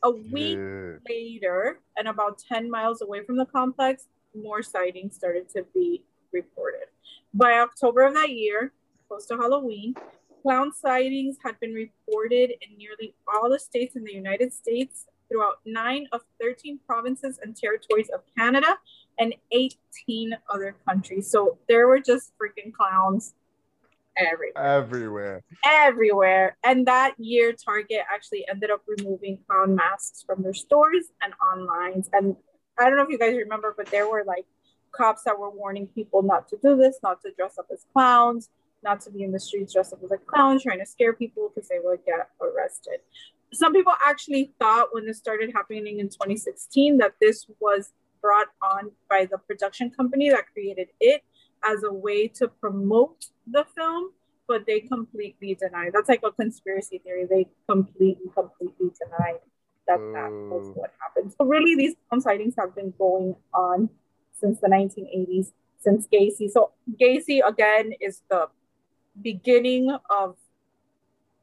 A week Yeah. later, and about 10 miles away from the complex, more sightings started to be reported. By October of that year, close to Halloween, clown sightings had been reported in nearly all the states in the United States, throughout nine of 13 provinces and territories of Canada, and 18 other countries. So there were just freaking clowns everywhere Everywhere. everywhere. And that year, Target actually ended up removing clown masks from their stores and online. And I don't know if you guys remember, but there were like cops that were warning people not to do this, not to dress up as clowns, not to be in the streets dressed up as a clown, trying to scare people because they would get arrested. Some people actually thought when this started happening in 2016 that this was brought on by the production company that created it as a way to promote the film but they completely denied. That's like a conspiracy theory. They completely, completely denied that that was what happened. So really, these clown sightings have been going on since the 1980s, since Gacy. So Gacy again is the beginning of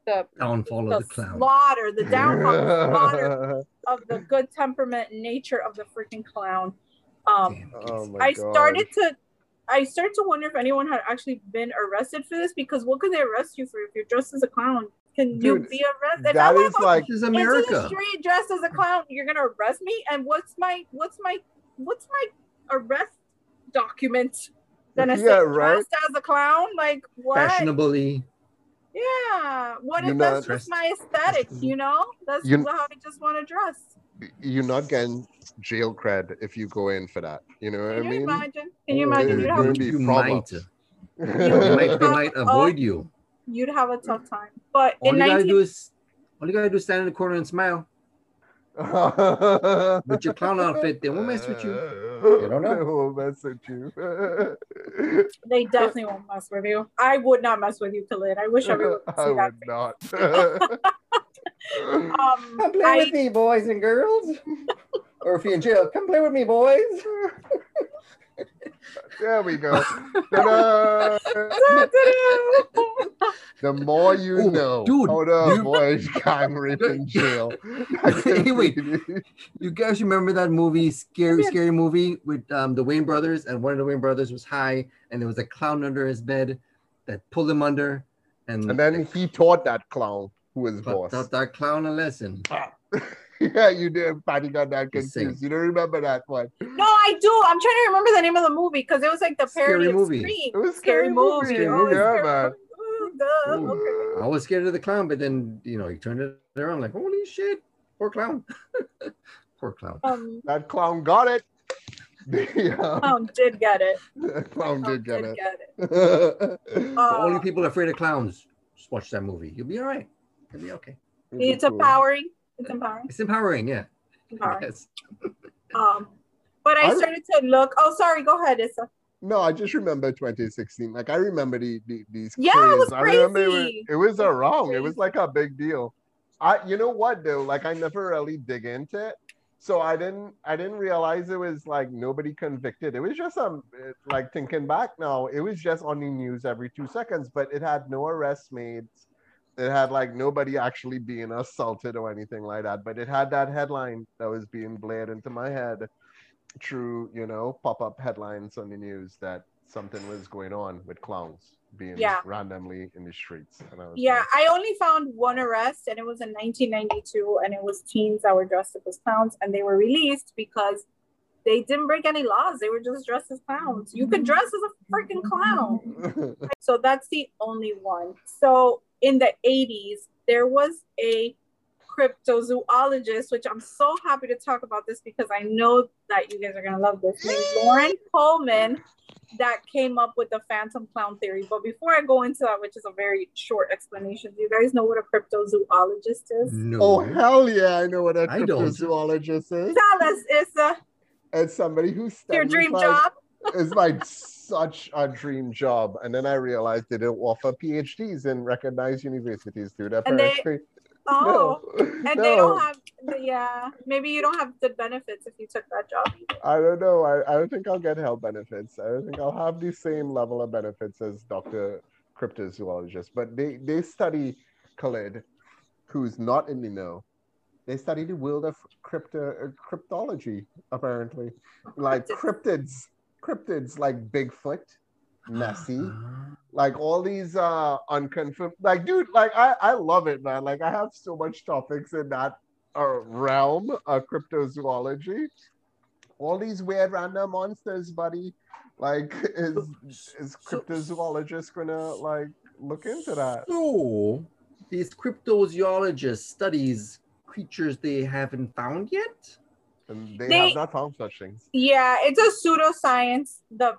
the Downfall the of the clown. slaughter, the downfall, the slaughter of the good temperament and nature of the freaking clown. Um, oh Gacy. my I god. started to I started to wonder if anyone had actually been arrested for this because what could they arrest you for if you're dressed as a clown? Can you be arrested? That I is like This is into the street dressed as a clown. You're gonna arrest me? And what's my what's my what's my arrest document? Gonna say Yeah, right. dressed as a clown? Like what? Fashionably. Yeah. What You're if that's not- just my aesthetic? You know, that's You- how I just want to dress. you're not getting jail cred if you go in for that. You know what Can I you mean? imagine? Can you imagine? it's You'd gonna have you problems. might. They might, they might avoid you. you'd have a tough time. But All in you gotta do is all you gotta do is stand in the corner and smile. With your clown outfit, they won't mess with you. They don't know. They won't mess with you. They definitely won't mess with you. I would not mess with you, Khalid. I wish everyone could I see that. would not. Um, Come play I- with me, boys and girls. or if you're in jail, come play with me, boys. There we go. Ta-da! The more you Oh, know. dude, Oh no, you- boys gang rape in jail. Hey, wait. You guys remember that movie, scary, scary movie with um, the Wayne brothers, and one of the Wayne brothers was high, and there was a clown under his bed that pulled him under, and, And then he taught that clown who was taught, boss. taught that clown a lesson. yeah, you did. Patty got that confused. You don't remember that one. no, I do. I'm trying to remember the name of the movie because it was like the parody Scary of movie. Scream. It was Scary scary movie. movie. Scary Oh. Yeah, scary man. movie. Ooh, duh. Okay. I was scared of the clown, but then you know he turned it around like, holy shit, poor clown, poor clown. Um, That clown got it. The, um, Clown did get it. clown did get Did it. get it. Uh, only people afraid of clowns, just watch that movie. You'll be all right. You'll be okay. it's Cool. empowering. It's empowering. It's empowering, yeah. empowering. Yes. Um, but I I- started to look. Oh, sorry. Go ahead, Issa. No, I just remember 2016. Like I remember the, the these. Yeah, it was craze. I remember it was, crazy. it was around. It was like a big deal. I, you know what though? Like I never really dig into it, so I didn't. I didn't realize it was like nobody convicted. It was just um, it- like thinking back now, it was just on the news every two seconds, but it had no arrests made. It had like nobody actually being assaulted or anything like that, but it had that headline that was being blared into my head through, you know, pop-up headlines on the news that something was going on with clowns being Yeah. randomly in the streets. And I was Yeah, like, I only found one arrest, and it was in 1992, and it was teens that were dressed up as clowns, and they were released because they didn't break any laws. They were just dressed as clowns. You could dress as a freaking clown. So that's the only one. So in the 80s, there was a cryptozoologist, which I'm so happy to talk about this because I know that you guys are gonna love this. Named Loren Coleman that came up with the phantom clown theory. But before I go into that, which is a very short explanation, do you guys know what a cryptozoologist is? No. oh hell yeah, I know what a I don't. cryptozoologist is. Tell us, Issa, It's somebody who studies your dream like, job. It's like such a dream job. And then I realized they don't offer PhDs in recognized universities, dude. Apparently. Oh, no, and no. they don't have, the, yeah, maybe you don't have the benefits if you took that job. I don't know. I, I don't think I'll get health benefits. I don't think I'll have the same level of benefits as Dr. Cryptozoologist. But they, they study Khalid, who's not in the know. They study the world of crypto uh, cryptology, apparently. Like cryptids, cryptids like Bigfoot, Nessie, Ah. like all these uh unconfirmed like dude like i i love it man like i have so much topics in that uh, realm of cryptozoology all these weird random monsters buddy like is is cryptozoologist gonna like look into that So, this cryptozoologist studies creatures they haven't found yet? And they, They- have not found such things Yeah, it's a pseudoscience. The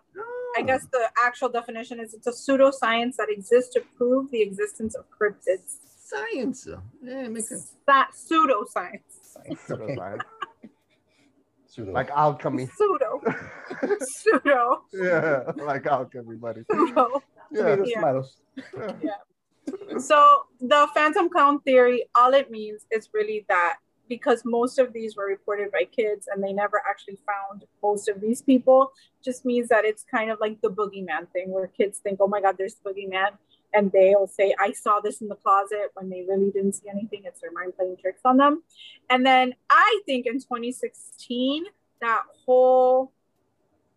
I guess the actual definition is it's a pseudoscience that exists to prove the existence of cryptids. Science. Yeah, it makes sense. That pseudoscience. Science. Sort Okay. like, Pseudo. like alchemy Pseudo. Pseudo. yeah like alchemy buddy Pseudo. yeah Tomatoes, Yeah. tomatoes. So the phantom clown theory, all it means is really that because most of these were reported by kids and they never actually found most of these people, just means that it's kind of like the boogeyman thing where kids think, oh my God, there's the boogeyman. And they'll say, I saw this in the closet when they really didn't see anything. It's their mind playing tricks on them. And then I think in 2016, that whole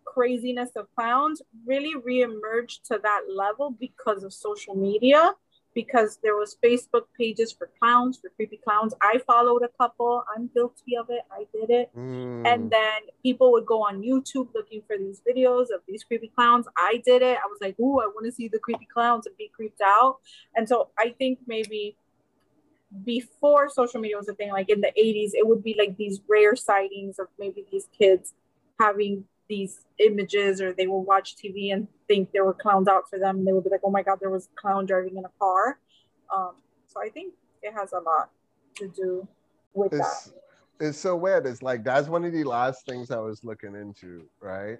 craziness of clowns really reemerged to that level because of social media because there was Facebook pages for clowns, for creepy clowns. I followed a couple. I'm guilty of it. I did it. Mm. And then people would go on YouTube looking for these videos of these creepy clowns. I did it. I was like, ooh, I want to see the creepy clowns and be creeped out. And so I think maybe before social media was a thing, like in the 80s, it would be like these rare sightings of maybe these kids having these images or they will watch TV and think there were clowns out for them. They would be like, oh my God, there was a clown driving in a car. Um, so I think it has a lot to do with that. it's it's so weird. It's like that's one of the last things I was looking into, right?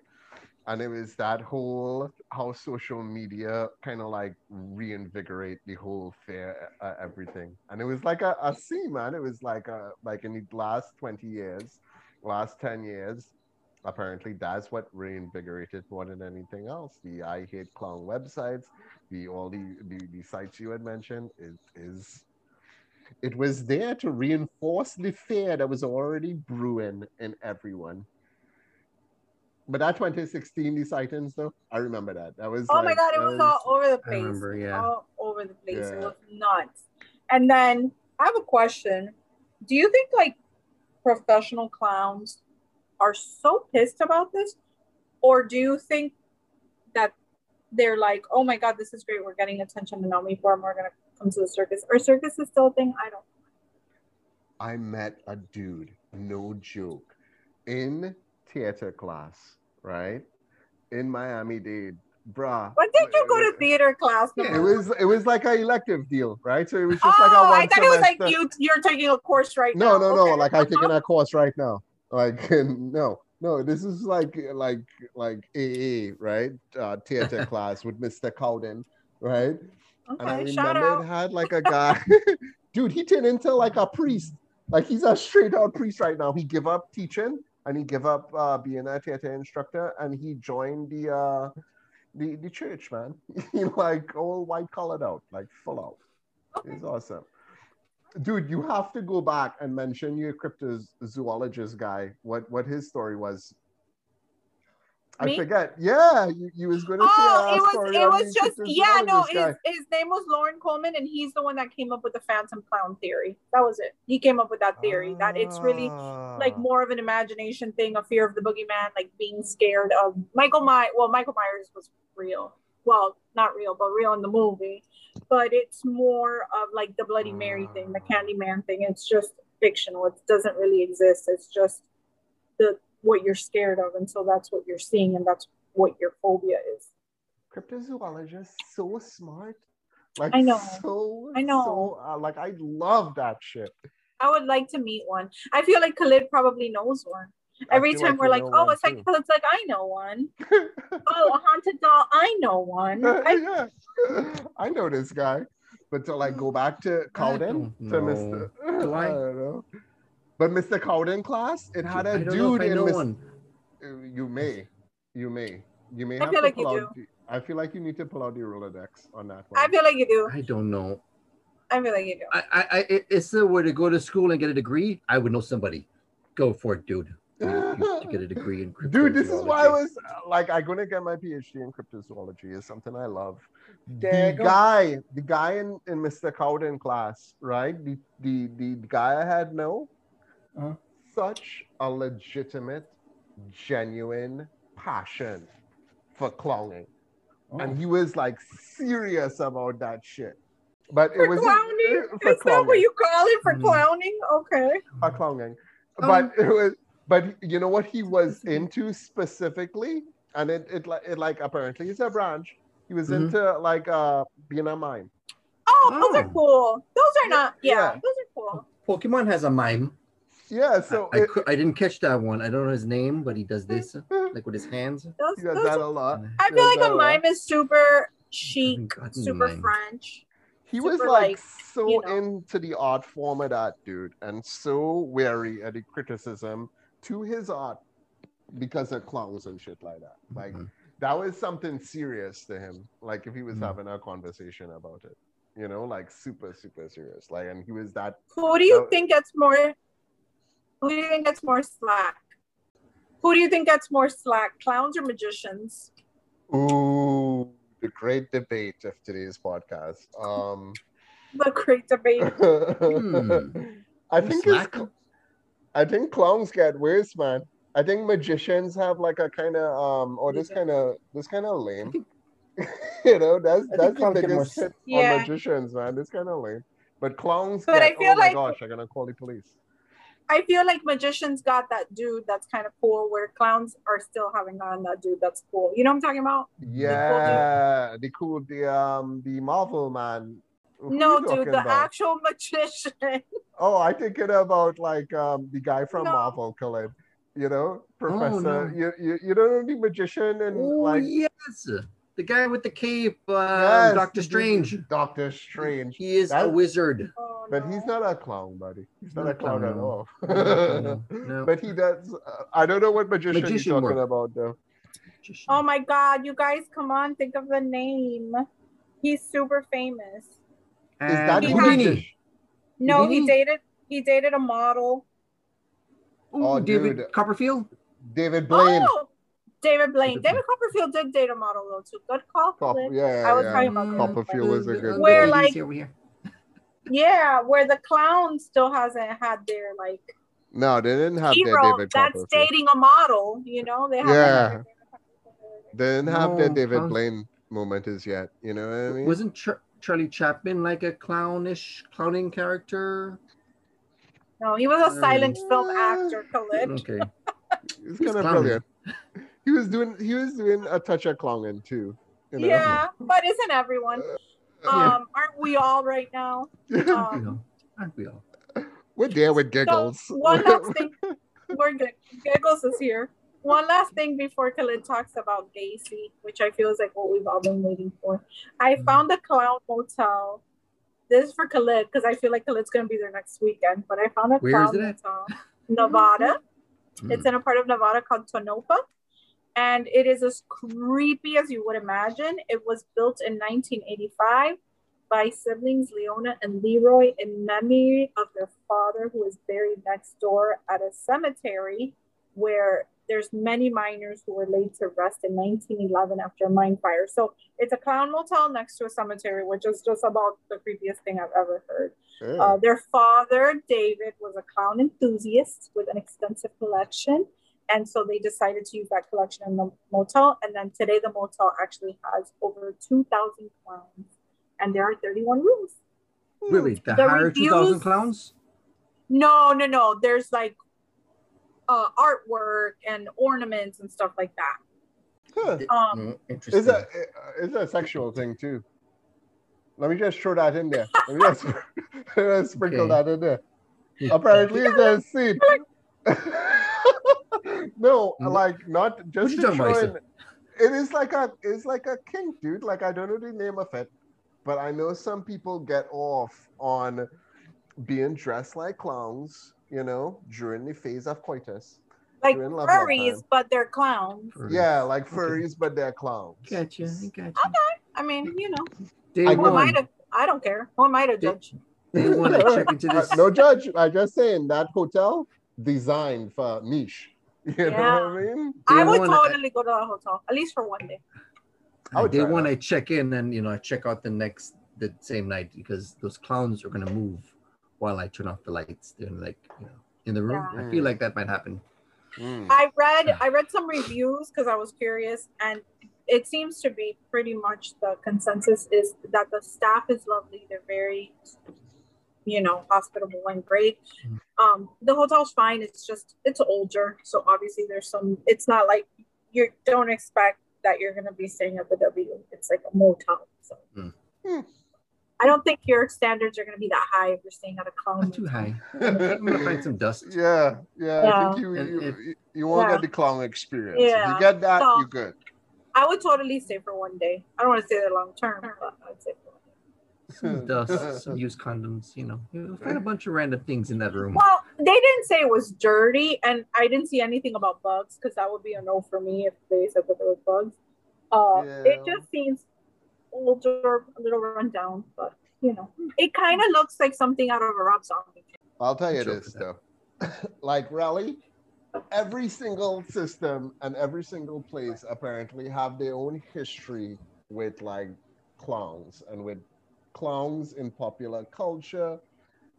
And it was that whole how social media kind of like reinvigorate the whole fear, uh, everything. And it was like a, a scene, man. It was like a like in the last twenty years, last ten years. Apparently, that's what reinvigorated more than anything else. The I hate clown websites, the all the the, the sites you had mentioned is is it was there to reinforce the fear that was already brewing in everyone. But that 2016, these items though, I remember that. That was. Oh my god, it that was all over the place. remember, yeah. All over the place. It was nuts. And then I have a question. Do you think like professional clowns are so pissed about this? Or do you think that they're like, oh my god, this is great, we're getting attention and now people are more gonna come to the circus? Or circus is still a thing? I don't I met a dude, no joke, in theater class right? In Miami Dade, bruh. When did you go to theater class? Yeah, it was it was like an elective deal, right? So it was just oh, like a one I thought it was like you. You're taking a course right No, now. no, no. Okay. Like I'm taking uh-huh. a course right now. Like no, no. This is like like like AA, right? Uh, theater class with Mr. Cowden, right? And I remember it had like a guy, dude. He turned into like a priest. Like he's a straight out priest right now. He give up teaching and he give up uh, being a theater instructor and he joined the uh the the church, man. he like all white collared out, like full out. Okay. It's awesome. Dude, you have to go back and mention your cryptozoologist guy. What what his story was. I forget. Yeah, you, you was going to Oh, say a it was it was just yeah no his, his name was Loren Coleman and he's the one that came up with the phantom clown theory. That was it. He came up with that theory that it's really like Ah. more of an imagination thing, a fear of the boogeyman, like being scared of Michael Myers. Well, Michael Myers was real. Well, not real, but real in the movie. But it's more of like the Bloody Mary thing, the Candyman thing. It's just fictional. It doesn't really exist. It's just the what you're scared of, and so that's what you're seeing, and that's what your phobia is. cryptozoologist so smart. Like I know. So I know. So, uh, like I love that shit. I would like to meet one. I feel like Khalid probably knows one. I Every time like we're like, know oh, one it's like too. Khalid's like, I know one. oh, a haunted doll, I know one. I, yeah, I know this guy. But to like go back to Cowden, to. Mr. Do I? don't know. But Mr. Cowden class, it had a I don't know dude if I in know Miss- one. Uh, You may, you may, you may I have feel to like you pull do. out. The, I feel like you need to pull out the Rolodex on that one. I feel like you do. I don't know. I feel like you do. I, I, I it's the way to go to school and get a degree. I would know somebody. Go for it, dude. You- you- to get a degree in Dude, this is why I was uh, like, I'm gonna get my PhD in cryptozoology. is something I love. There the go. guy, the guy in, in Mr. Cowden class, right? The the the guy I had no, Uh-huh. such a legitimate, genuine passion for clowning, Oh. and he was like serious about that shit. But it was clowning? for Is that what you call it for Mm. clowning? Okay. for clowning. Um, But it was but you know what he was into specifically? And it, it like it like apparently it's a branch. He was Mhm. into like uh being a mime. Oh, those are Oh. cool. Those are not. Yeah, Yeah. those are cool. Pokemon has a mime. Yeah, so I, I, it, cou- I didn't catch that one. I don't know his name, but he does this like with his hands. Those, he does those that are- a lot. I feel like that a lot. mime is super chic, super mime. French. He was like, like, so you know. into the art form of that dude and so wary at the criticism to his art because of clowns and shit like that. Like Mhm. that was something serious to him. Like if he was Mhm. having a conversation about it, you know, like super, super serious. Like, and he was that Who do you That- think gets more? Who do you think gets more slack? Who do you think gets more slack, clowns or magicians? ooh, the great debate of today's podcast. Um, The great debate. I think it's, Slack? I think clowns get worse, man. I think magicians have like a kind of um, or this kind of this kind of lame. you know, that's I that's the clowns get biggest hit Yeah. on magicians, man. This kind of lame. But clowns, But I feel oh my like- gosh, I'm gonna call the police. I feel like magicians got that dude that's kind of cool, where clowns are still having on that dude that's cool. You know what I'm talking about? Yeah, the cool, the um, the Marvel man. Who no, dude, the about? actual magician. Oh, I thinking about like um the guy from No. Marvel, Khalid. You know, Professor. no. You, you you don't know the magician and Oh like yes, the guy with the cape, uh, Yes, Doctor Strange. Doctor Strange. He is a wizard. Oh, But he's not a clown, buddy. He's not, Not a a clown, clown, at all. No, no. But he does. Uh, I don't know what magician, Magician you're talking work. about, though. Oh my god, you guys, come on, think of the name. He's super famous. Is that And He Houdini? Houdini? No, he dated he dated a model. Ooh, Oh, David dude. Copperfield. David Blaine. Oh, David Blaine. David David Copperfield did date a model though too. Good call. Cop- Khalid. yeah, I was yeah. talking about mm. David Copperfield was a good. Where, like- over here. Yeah, where the clown still hasn't had their like No, they didn't have their hero David that's Copperfield. dating a model. You know, they haven't. Yeah. had their David Copperfield. They didn't have their No, David Blaine moment as yet. You know what I mean? Wasn't Char- Charlie Chaplin like a clownish clowning character? No, he was a silent film Uh, actor, Khalid. Okay. It's He's kind of brilliant. he was doing he was doing a touch of clowning too. You know? Yeah, but isn't everyone? Um, aren't we all right now? We Um, all? Aren't we all? We're there with so giggles. one last thing. We're good. Giggles is here. One last thing before Khalid talks about Gacy, which I feel is like what we've all been waiting for. I Mhm. found a clown motel. This is for Khalid because I feel like Khalid's gonna be there next weekend. But I found a Where clown motel, Nevada. Mm. It's in a part of Nevada called Tonopah. And it is as creepy as you would imagine. It was built in 1985 by siblings Leona and Leroy in memory of their father, who is buried next door at a cemetery where there's many miners who were laid to rest in 1911 after a mine fire. So it's a clown motel next to a cemetery, which is just about the creepiest thing I've ever heard. Yeah. Uh, their father, David, was a clown enthusiast with an extensive collection. And so they decided to use that collection in the motel. And then today, the motel actually has over 2,000 clowns. And there are 31 rooms. Wait, wait, the, The higher two thousand clowns? No, no, no. There's like uh, artwork and ornaments and stuff like that. Huh. Um, Mm, interesting. Is that is that a sexual thing too? Let me just throw that in there. Let me just, let me sprinkle Okay. that in there. Apparently, there's a scene. no, No. like not just you to show Issa? It is like a it's like a kink, dude. Like I don't know the name of it, but I know some people get off on being dressed like clowns. You know, during the phase of coitus. like You're in love all furries, but they're clowns. Yeah, like Okay. furries, but they're clowns. Gotcha. I gotcha. I mean, you know, Day I who am I to? I don't care. Who am I to judge? Day one. I check into Uh, this. no judge. I just saying that hotel designed for niche. You know what I mean? I Day would one, I- totally go to a hotel, at least for one day. I would day try one, that. I check in and you know I check out the next the same night because those clowns are gonna move while I turn off the lights. They're like you know in the room. Yeah. I feel like that might happen. Mm. I read I read some reviews because I was curious, and it seems to be pretty much the consensus is that the staff is lovely. They're very, you know, hospitable and great. Mm. Um, the hotel's fine. It's just it's older, so obviously there's some. It's not like you don't expect that you're gonna be staying at the W. It's like a motel, so. Mm. I don't think your standards are gonna be that high if you're staying at a clown. Not too high. I'm gonna find some dust. yeah, yeah. I think you you, if- you, you won't Yeah. get the clown experience. If Yeah. you get that, So- you're good. I would totally stay for one day. I don't want to stay there long term, but I'd stay for. Some dust, some used condoms. You know, you'll find a bunch of random things in that room. Well, they didn't say it was dirty, and I didn't see anything about bugs because that would be a no for me if they said that there was bugs. Uh, It just seems older, a little run down, but you know, it kind of looks like something out of a Rob Zombie. I'll tell you Sure this though. like Raleigh, every single system and every single place apparently have their own history with like clowns and with clowns in popular culture.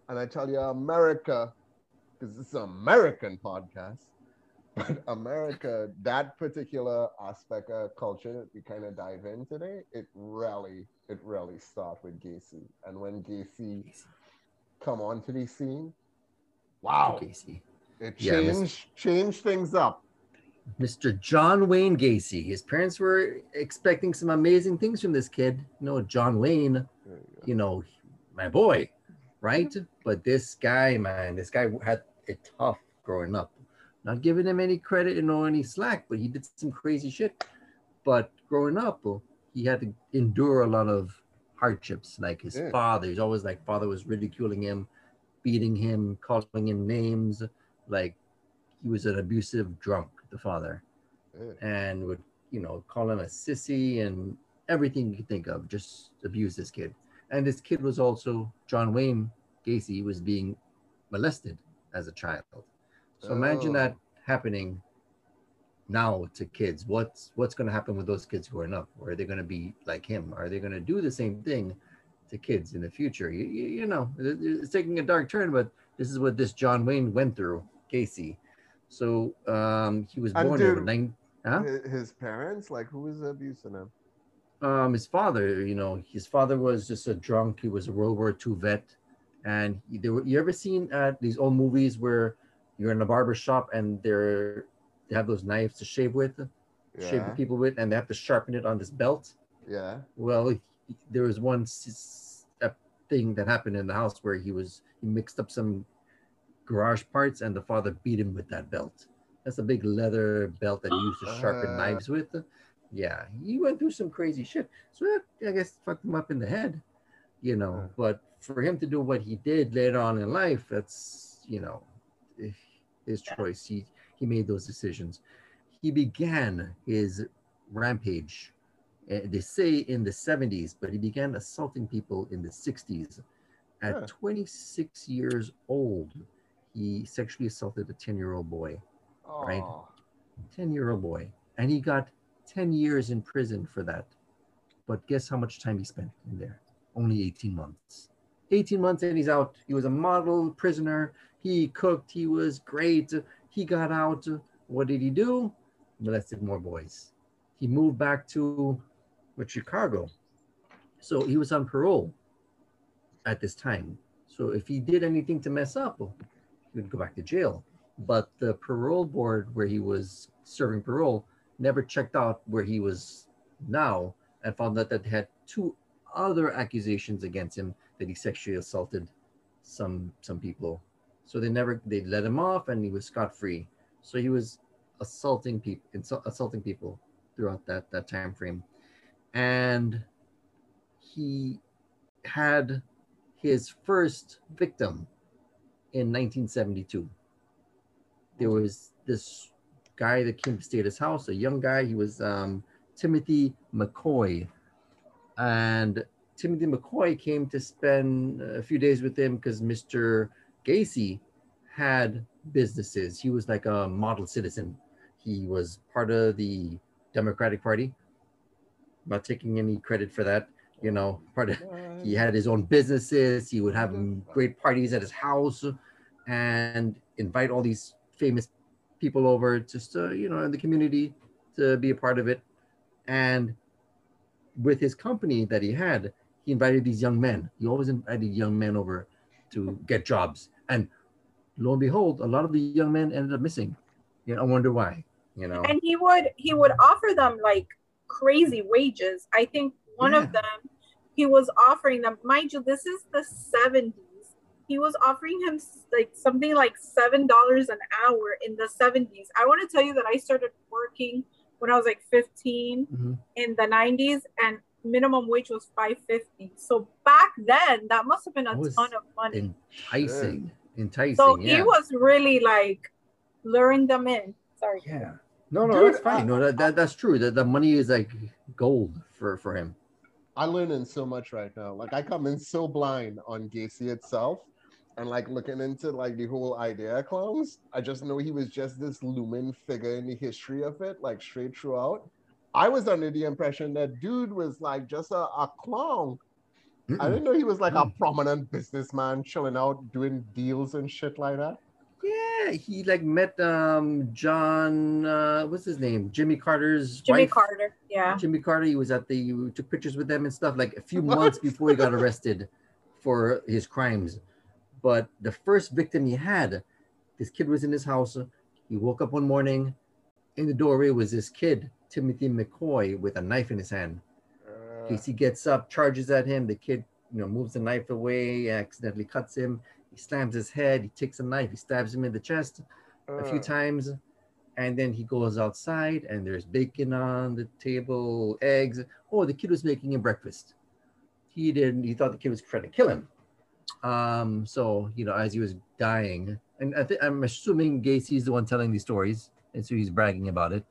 And I tell you, America, because it's an American podcast, but America, that particular aspect of culture that we kind of dive in today, it really, it really starts with Gacy. And when Gacy come onto the scene, wow, Gacy. it Yeah, changed changed things up. Mr. John Wayne Gacy. His parents were expecting some amazing things from this kid. You know, John Wayne, you you know, my boy, right? But this guy, man, this guy had it tough growing up. Not giving him any credit and no any slack, but he did some crazy shit. But growing up, well, he had to endure a lot of hardships. Like his Yeah. father, he's always like father was ridiculing him, beating him, calling him names. Like he was an abusive drunk, the father Yeah. and would you know call him a sissy and everything you could think of just abuse this kid and this kid was also john wayne gacy was being molested as a child so imagine Oh. that happening now to kids what's what's going to happen with those kids growing up are they going to be like him are they going to do the same thing to kids in the future you, you, you know it's taking a dark turn but this is what this john wayne went through Gacy. so um he was born with nine Huh? His, his parents, like who was abusing him? um his father you know his father was just a drunk he was a world war ii vet and there were, you ever seen uh, these old movies where you're in a barber shop and they're they have those knives to shave with shave Yeah. people with, and they have to sharpen it on this belt. Yeah. Well, there was one thing that happened in the house where he was he mixed up some garage parts, and the father beat him with that belt. That's a big leather belt that he used to sharpen Uh. knives with. Yeah, he went through some crazy shit. So that, I guess fucked him up in the head, you know. Uh. But for him to do what he did later on in life, that's you know his choice. He he made those decisions. He began his rampage uh, they say in the 70s, but he began assaulting people in the 60s. At Yeah. 26 years old, he sexually assaulted a 10 year old boy, Right. 10 year old boy, and he got 10 years in prison for that. But guess how much time he spent in there? Only 18 months. 18 months and he's out. He was a model prisoner. He cooked. He was great. He got out. What did he do? Molested more boys. He moved back to what, Chicago. So he was on parole at this time. So if he did anything to mess up, he would go back to jail. But the parole board where he was serving parole never checked out where he was now and found out that they had two other accusations against him that he sexually assaulted some some people. So they never they let him off and he was scot free. So he was assaulting people assaulting people throughout that that time frame. And he had his first victim in 1972. There was this guy that came to stay at his house, a young guy. He was um, Timothy McCoy. And Timothy McCoy came to spend uh, a few days with him because Mr. Gacy had businesses. He was like a model citizen. He was part of the Democratic Party. Not taking any credit for that, you know, part of he had his own businesses he would have great parties at his house and invite all these famous people over just to, you know in the community to be a part of it and with his company that he had he invited these young men. He always invited young men over to get jobs. And lo and behold a lot of the young men ended up missing. You know i wonder why you know? And he would he would offer them like crazy wages. I think one Yeah. of them he was offering them mind you this is the 70s he was offering him like something like seven dollars an hour in the 70s i want to tell you that i started working when i was like 15 Mhm. in the 90s and minimum wage was 550 so back then that must have been a ton of money enticing enticing so yeah he was really like luring them in sorry Yeah. No, no, Dude, that's fine. I- no, that, that that's true. That the money is like gold for for him. I'm learning so much right now. Like I come in so blind on Gacy itself, and like looking into like the whole idea of clowns. I just know he was just this looming figure in the history of it, like straight throughout. I was under the impression that dude was like just a, a clown. I Mm-mm. didn't know he was like a Mm. prominent businessman chilling out doing deals and shit like that. Yeah, he like met um John. Uh, what's his name? Jimmy Carter's jimmy wife. carter yeah Jimmy Carter. He was at the he took pictures with them and stuff like a few months before he got arrested for his crimes. But the first victim he had, this kid was in his house. He woke up one morning. In the doorway was this kid, Timothy McCoy, with a knife in his hand. Uh, Gacy gets up, charges at him. The kid, you know, moves the knife away, accidentally cuts him. He slams his head. He takes a knife. He stabs him in the chest a few uh, times, and then he goes outside. And there's bacon on the table, eggs. Oh, the kid was making him breakfast. He didn't. He thought the kid was trying to kill him. Um. So you know, as he was dying, and I think I'm assuming Gacy's the one telling these stories, and so he's bragging about it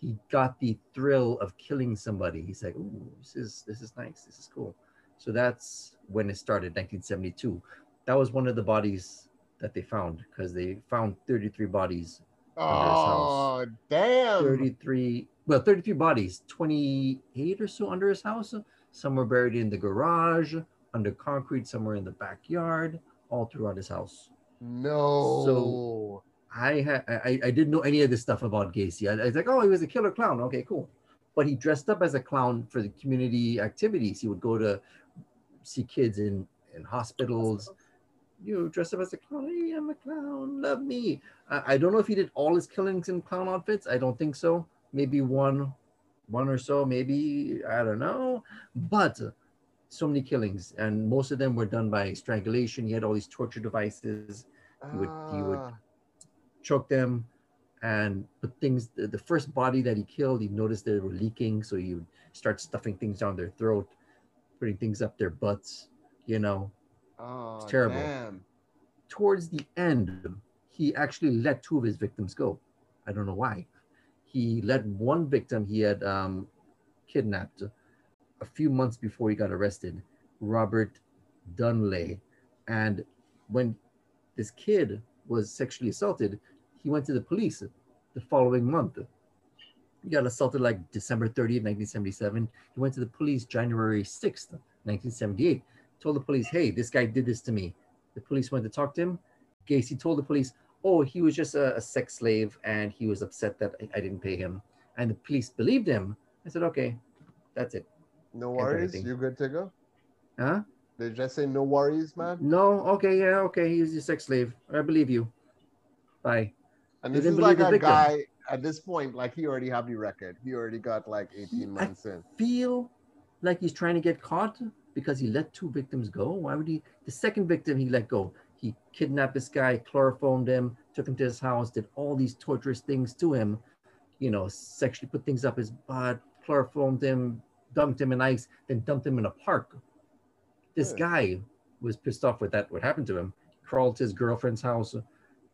he got the thrill of killing somebody. He's like, "Ooh, this is this is nice. This is cool." So that's when it started, 1972. That was one of the bodies that they found because they found 33 bodies. Oh damn! 33, well, 33 bodies, 28 or so under his house. Some were buried in the garage, under concrete, somewhere in the backyard, all throughout his house. No. I I, I didn't know any of this stuff about Gacy. I, I was like, oh, he was a killer clown. Okay, cool. But he dressed up as a clown for the community activities. He would go to see kids in in hospitals. You know, dress up as a clown. Hey, I'm a clown. Love me. I, I don't know if he did all his killings in clown outfits. I don't think so. maybe one, one or so, maybe I don't know, but so many killings, and most of them were done by strangulation. He had all these torture devices. He would he would ah. Ah, choke them and put things the, the first body that he killed he noticed they were leaking so he would start stuffing things down their throat putting things up their butts you know oh, terrible. Damn. towards the end he actually let two of his victims go i don't know why he let one victim he had um, kidnapped a few months before he got arrested robert donnelly and when this kid was sexually assaulted he went to the police the following month. He got assaulted like december 30th 1977 he went to the police january 6th 1978 told the police hey this guy did this to me. The police went to talk to him. Gacy told the police oh he was just a, a sex slave and he was upset that I, I didn't pay him. And the police believed him. I said okay that's it. No worries. anything. You good to go? huh They just say no worries, man. no okay yeah okay he's a sex slave i believe you bye And this is like a victim. guy at this point, like he already have the record. He already got like 18 I- months in. feel like he's trying to get caught because he let two victims go. Why would he? The second victim he let go. He kidnapped this guy, chloroformed him, took him to his house, did all these torturous things to him. You know, sexually put things up his butt, chloroformed him, dumped him in ice, then dumped him in a park. This Yeah. guy was pissed off with that. What happened to him? Crawled to his girlfriend's house,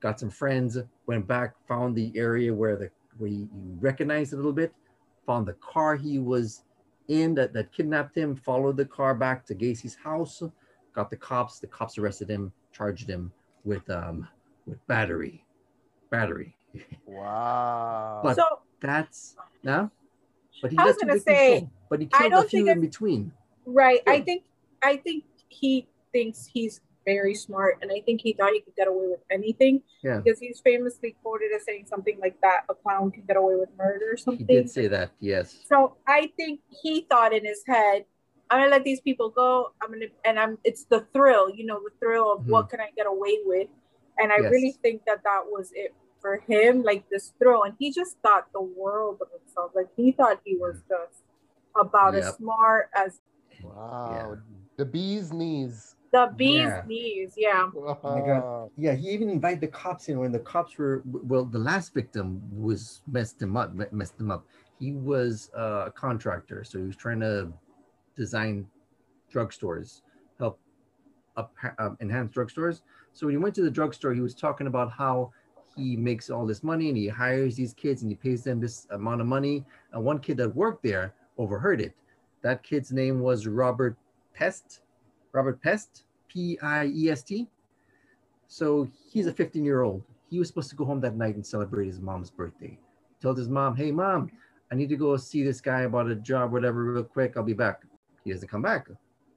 got some friends, went back, found the area where the where he recognized a little bit, found the car he was in that, that kidnapped him, followed the car back to Gacy's house, got the cops. The cops arrested him, charged him with um with battery, battery. Wow. But- So That's no. But he I was let two gonna say, go. but he killed a don't few think in between. right, I think I think he thinks he's very smart, and I think he thought he could get away with anything Yeah, because he's famously quoted as saying something like that: "A clown can get away with murder" or something. he did say that. Yes. So I think he thought in his head, I'm gonna let these people go. I'm gonna and I'm it's the thrill, you know, the thrill of what mm-hmm. can I get away with. And I Yes. really think that that was it for him, like this thrill. And he just thought the world of himself. Like he thought he was mm. just about Yep. as smart as wow. The bee's knees. the bee's Yeah. knees. Yeah. my God. Yeah, he even invited the cops in when the cops were well. The last victim was messed him up. Messed him up. He was uh, a contractor, so he was trying to design drugstores, help up um, enhance drugstores. So when he went to the drugstore, he was talking about how he makes all this money and he hires these kids and he pays them this amount of money. And one kid that worked there overheard it. That kid's name was Robert Piest. Robert Piest, P I E S T. So he's a 15 year old. He was supposed to go home that night and celebrate his mom's birthday. Told his mom, Hey, mom, I need to go see this guy about a job, whatever, real quick. I'll be back. He doesn't come back.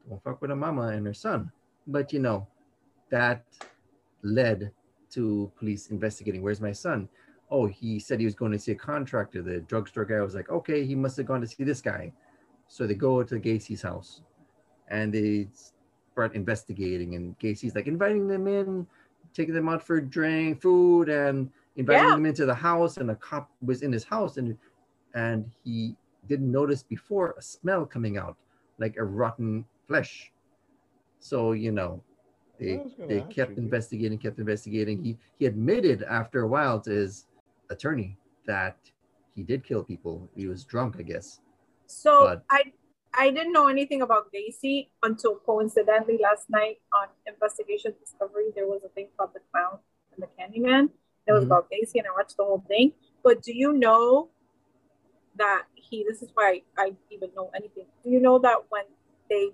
Don't fuck with a mama and her son. But you know, that led to police investigating. Where's my son? Oh, he said he was going to see a contractor. The drugstore guy was like, okay, he must have gone to see this guy. So they go to Gacy's house and they start investigating. And Gacy's like inviting them in, taking them out for drink, food, and inviting Yeah. them into the house. And a cop was in his house and and he didn't notice before a smell coming out like a rotten flesh. So, you know, they I was gonna they kept you. investigating, kept investigating. He he admitted after a while to his attorney that he did kill people. He was drunk, I guess. So But- I I didn't know anything about Gacy until coincidentally last night on Investigation Discovery there was a thing called The Clown and the Candyman. It was Mhm. about Gacy and I watched the whole thing. But do you know that he this is why I even know anything. Do you know that when they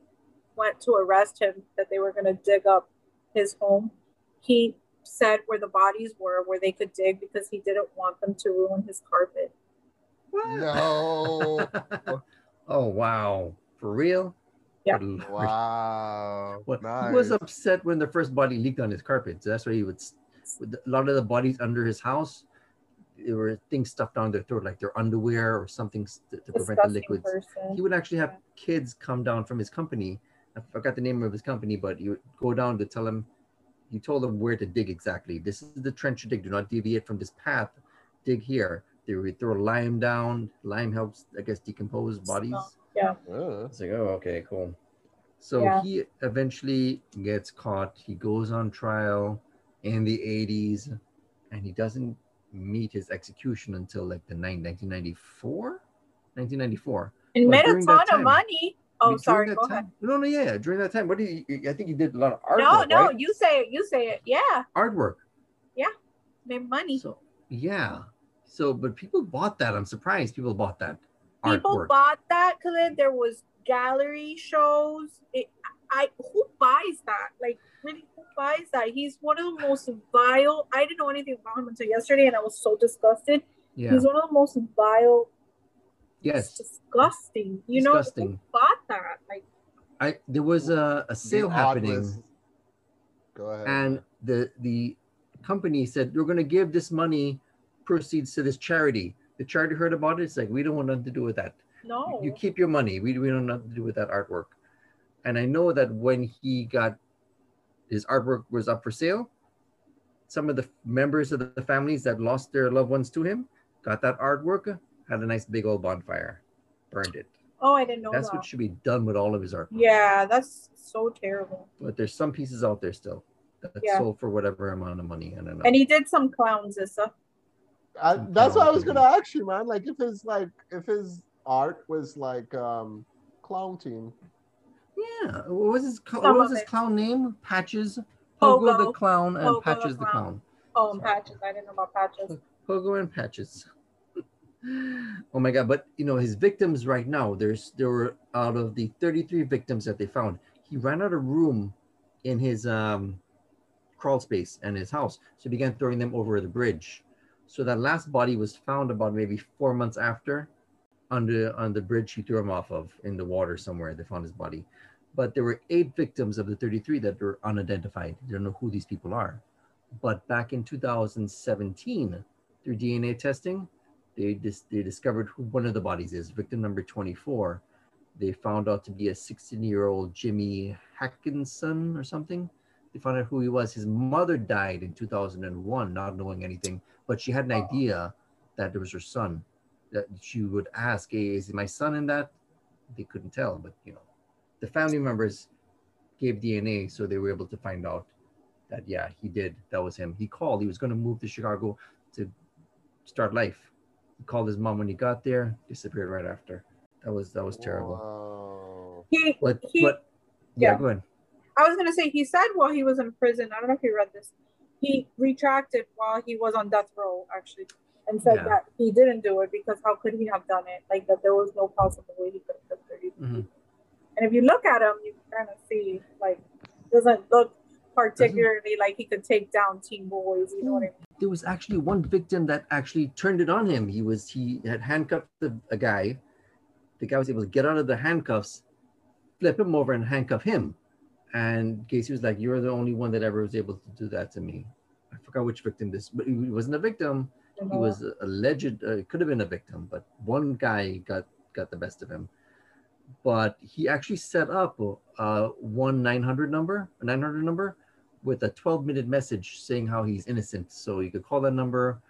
went to arrest him that they were gonna dig up his home, he said where the bodies were, where they could dig because he didn't want them to ruin his carpet. No. oh wow. For real? Yeah. Wow. Well, nice. He was upset when the first body leaked on his carpet. So that's why he would. with A lot of the bodies under his house, there were things stuffed down their throat, like their underwear or something to, to prevent the liquids. person. He would actually have Yeah. kids come down from his company. I forgot the name of his company, but you would go down to tell him. you told them where to dig exactly. This is the trench to dig. Do not deviate from this path. Dig here. They would throw lime down. Lime helps, I guess, decompose bodies. Uh, It's like, oh, okay, cool. So Yeah. he eventually gets caught. He goes on trial in the 80s and he doesn't meet his execution until like the nine- 1994? 1994. And Well, made a ton time- of money. Oh, During sorry. Go time- ahead. No, no, yeah. During that time, what did he? I think he did a lot of art. No, no, right? you say it. You say it. Yeah, artwork. Yeah. Made money. So yeah. So, but people bought that. I'm surprised people bought that People artwork. bought that because there was gallery shows. It, I who buys that? Like really, who buys that? He's one of the most vile. I didn't know anything about him until yesterday, and I was so disgusted. yeah. He's one of the most vile. Yes. Disgusting. You Disgusting. know, who bought that? Like I there was a, a sale happening. was- Go ahead. and the the company said we're going to give this money proceeds to this charity the charity heard about it it's like we don't want nothing to do with that no. you keep your money we, we don't have nothing to do with that artwork and i know that when he got his artwork was up for sale some of the members of the families that lost their loved ones to him got that artwork had a nice big old bonfire burned it oh, I didn't know that's that. what should be done with all of his artwork yeah, that's so terrible. but there's some pieces out there still that Yeah. sold for whatever amount of money i don't know And he did some clowns, Issa. I, that's what I was gonna ask you, man. Like, if his like, if his art was like um clown team. Yeah, what was his cl- what was his it. clown name? Patches, Pogo, the clown, and Pogo Patches the clown. clown. Oh, and patches. I didn't know about patches. Pogo and Patches. oh my god! But you know his victims right now. There's there were out of the 33 victims that they found, he ran out of room in his um crawl space and his house, so he began throwing them over the bridge. So that last body was found about maybe four months after, on the on the bridge he threw him off of in the water somewhere. They found his body, but there were eight victims of the 33 that were unidentified. They don't know who these people are. But back in 2017, through DNA testing, they dis- they discovered who one of the bodies is. Victim number 24. They found out to be a 16 year old Jimmy Haakenson or something. They found out who he was. His mother died in 2001, not knowing anything, but she had an idea that it was her son. That she would ask, "Hey, is my son in that?" They couldn't tell, but you know, the family members gave DNA, so they were able to find out that yeah, he did. That was him. He called. He was going to move to Chicago to start life. He called his mom when he got there. Disappeared right after. That was that was terrible. Wow. He, But he but yeah, yeah. go ahead. I was gonna say he said while he was in prison. I don't know if you read this. He retracted while he was on death row, actually, and said Yeah. that he didn't do it because how could he have done it? Like that there was no possible way he could have done it. Mhm. And if you look at him, you kind of see like doesn't look particularly like he could take down teen boys. You know what I mean? There was actually one victim that actually turned it on him. He was he had handcuffed the, a guy. The guy was able to get out of the handcuffs, flip him over, and handcuff him. And Gacy was like, "You're the only one that ever was able to do that to me." I forgot which victim this, but he wasn't a victim. You he was alleged uh, could have been a victim but one guy got got the best of him but he actually set up a one 900 number a 900 number with a 12 minute message saying how he's innocent so you could call that number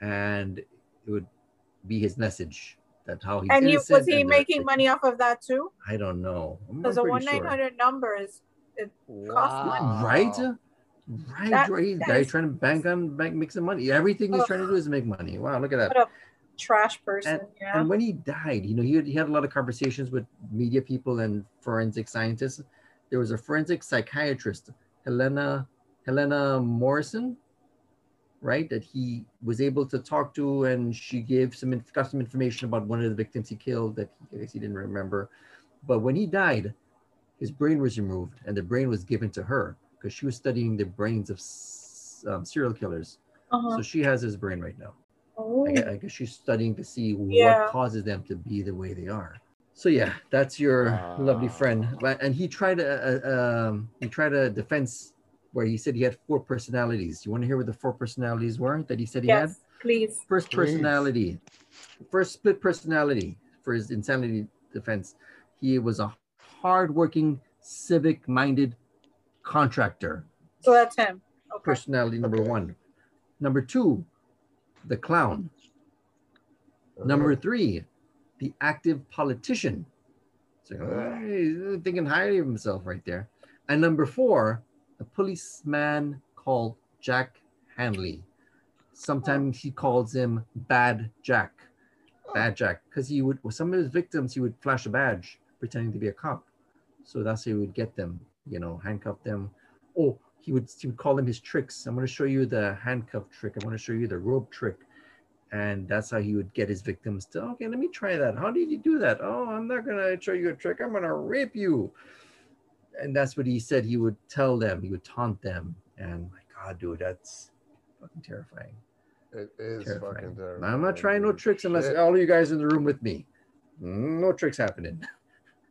and it would be his message that how he's and he was he making money off of that too? i don't know Because the one nine sure. number is Wow. right right That- right he's that guy is- trying to bank on bank make some money everything he's Ugh. trying to do is make money wow look at that what a trash person. yeah. And when he died, you know, he had, he had a lot of conversations with media people and forensic scientists. There was a forensic psychiatrist, Helena Helena Morrison, right? That he was able to talk to, and she gave some got some information about one of the victims he killed that he, I guess he didn't remember. But when he died, his brain was removed, and the brain was given to her because she was studying the brains of s- um, serial killers. uh-huh. So she has his brain right now. oh. I guess, I guess she's studying to see Yeah. what causes them to be the way they are. So yeah, that's your lovely friend. But- And he tried a, a um, he tried a defense where he said he had four personalities. You want to hear what the four personalities were that he said he had? yes, please. First Please. personality, first split personality for his insanity defense. He was a hardworking, civic-minded contractor. So that's him. Okay. Personality number Okay. one. Number two, the clown. Number three, the active politician. So oh, he's thinking highly of himself right there. And number four, a policeman called Jack Hanley. Sometimes he calls him Bad Jack. Bad Jack, because he would with some of his victims, he would flash a badge pretending to be a cop. So that's how he would get them, you know, handcuff them. Oh, he would he would call them his tricks. I'm going to show you the handcuff trick. I'm going to show you the rope trick. And that's how he would get his victims to, okay, let me try that. How did you do that? Oh, I'm not going to show you a trick. I'm going to rape you. And that's what he said he would tell them. He would taunt them. And my God, dude, that's fucking terrifying. It is Terrifying. fucking terrible. I'm not trying no tricks unless Shit. all of you guys in the room with me. No tricks happening.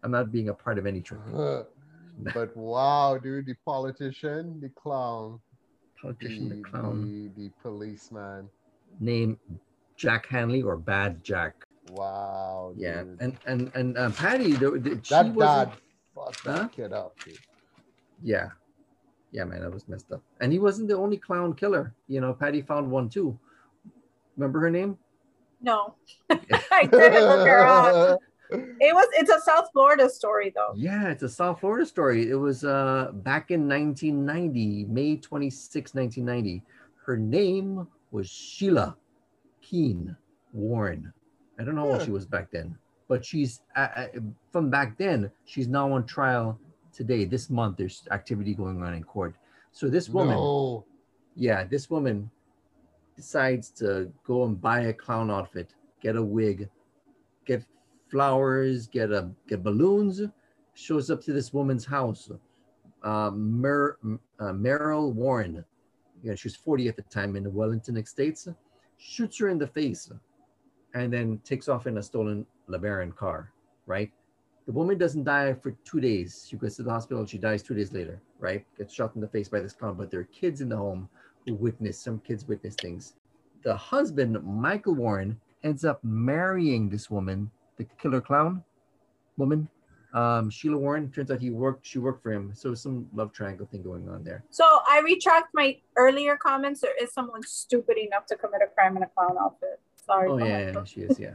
I'm not being a part of any trick. but wow, dude, the politician, the clown, Politician, the, the clown, the, the policeman. name Jack Hanley or Bad Jack. Wow. Yeah, dude. and and and uh, Patty, the, the, that wasn't- dad fucked that kid up, dude. Yeah, yeah, man, that was messed up. And he wasn't the only clown killer. You know, Patty found one too. Remember her name? No, I didn't look her up. It was. It's a South Florida story though. Yeah, it's a South Florida story. It was uh back in 1990, May 26, 1990. Her name was Sheila Keen Warren. I don't know old Huh. she was back then, but she's uh, uh, from back then. She's now on trial today. This month, there's activity going on in court. So this woman, No. yeah, this woman decides to go and buy a clown outfit, get a wig, get flowers, get a get balloons. Shows up to this woman's house, uh, Mer, uh, Meryl Warren. Yeah, she was 40 at the time in the Wellington Estates. Shoots her in the face, and then takes off in a stolen LeBaron car. Right. The woman doesn't die for two days. She goes to the hospital. She dies two days later. Right. Gets shot in the face by this clown. But there are kids in the home who witness. Some kids witness things. The husband, Michael Warren, ends up marrying this woman, the killer clown woman, um, Sheila Warren. Turns out he worked. She worked for him. So some love triangle thing going on there. So I retract my earlier comments. There is someone stupid enough to commit a crime in a clown outfit. Sorry. Oh yeah, yeah, she is. Yeah,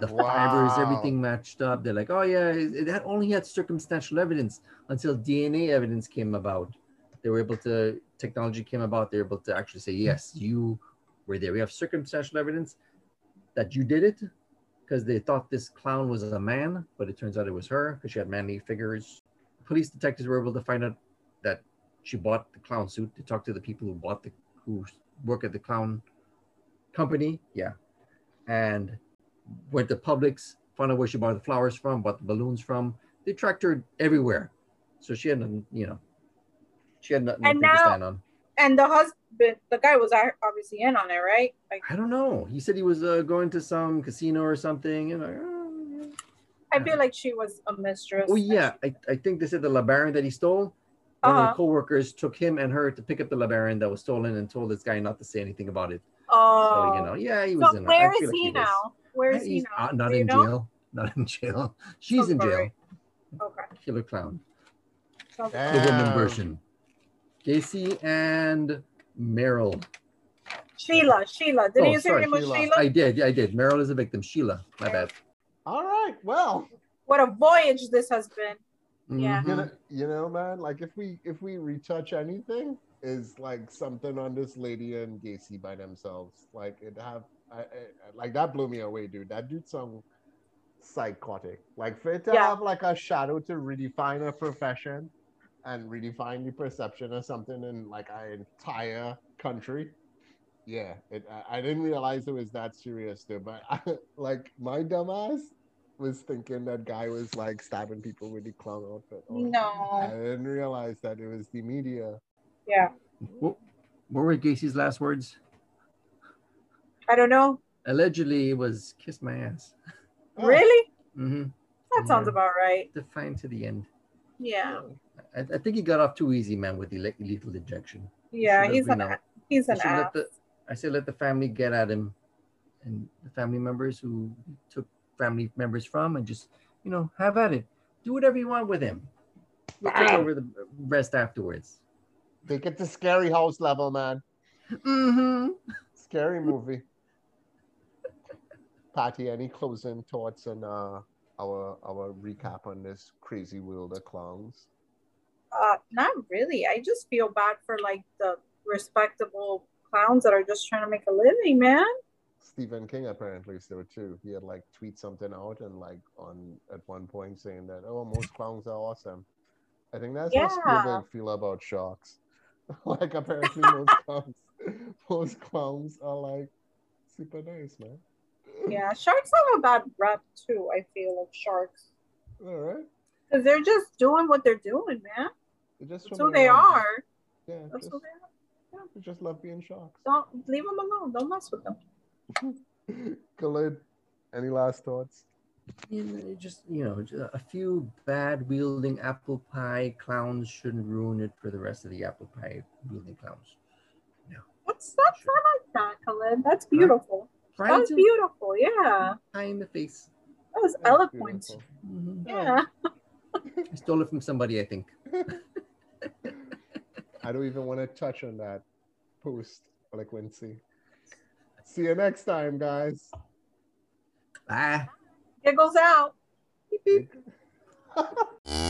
the fibers, Wow. everything matched up. They're like, oh yeah, it, it had only had circumstantial evidence until DNA evidence came about. They were able to technology came about. They were able to actually say yes, you were there. We have circumstantial evidence that you did it because they thought this clown was a man, but it turns out it was her because she had manly figures. Police detectives were able to find out that she bought the clown suit. They talked to the people who bought the who work at the clown company. Yeah, and went to Publix, found out where she bought the flowers from, bought the balloons from. They tracked her everywhere, so she had nothing, you know, she had nothing, And nothing to stand on. And the husband, the guy was obviously in on it, right? Like I don't know. He said he was uh, going to some casino or something. You know. oh, yeah. I feel like she was a mistress. Oh yeah, I, I think they said the LeBaron that he stole. One Uh-huh. the co-workers took him and her to pick up the LeBaron that was stolen and told this guy not to say anything about it. Oh. So you know, yeah, he was So in. where I is feel like he was. now? Where is he now? uh, not Do you in know? jail. Not in jail. She's So in jail. Okay. Killer clown. So- The woman version. Gacy and Meryl. Sheila, Sheila. Did Oh, you say sorry, Sheila. Sheila? I did. I did. Meryl is a victim. Sheila. My bad. All right. Well, What a voyage this has been. Yeah. Mhm. you know, you know, man. Like if we if we retouch anything, is like something on this lady and Gacy by themselves. Like it have, I, I, like that blew me away, dude. That dude some psychotic. Like for it to Yeah. have like a shadow to redefine a profession and redefine the perception of something in like our entire country. Yeah, it. I, I didn't realize it was that serious, though. But like my dumbass was thinking that guy was like stabbing people with the clown outfit. No, I didn't realize that it was the media. Yeah. What, what were Gacy's last words? I don't know. Allegedly, it was "kiss my ass." Oh, Really? hmm That sounds about right. Defined to the end. Yeah. I, I think he got off too easy, man, with the le- lethal injection. Yeah. Should've, He's an know, he's I an should ass. the I said let the family get at him, and the family members who took family members from, and just you know have at it. Do whatever you want with him. We'll take over the rest afterwards. Take it to scary house level, man. Mm-hmm. Scary movie. Patty, any closing thoughts and uh, our our recap on this crazy world of clowns? Uh, not really. I just feel bad for like the respectable clowns that are just trying to make a living, man. Stephen King apparently so too. He had like tweet something out and like on at one point saying that oh most clowns are awesome. I think that's Yeah. how Spielberg feel about sharks. like apparently most clowns most clowns are like super nice, man. Yeah, sharks have a bad rep too. I feel like sharks All right. because they're just doing what they're doing, man. They just That's who they around. are. Yeah, That's just, who they are. they just love being sharks. Don't leave them alone. Don't mess with them. Khalid, any last thoughts? You just you know, ju- a few bad wielding apple pie clowns shouldn't ruin it for the rest of the apple pie wielding clowns. That's that's I like that, Khalid. That's beautiful. Trying That's to beautiful. Yeah, pie in the face. that was That's eloquent. beautiful. Mhm. Yeah. I stole it from somebody, I think. I don't even want to touch on that post eloquency. See you next time, guys. Bye. Giggles out. Beep, beep.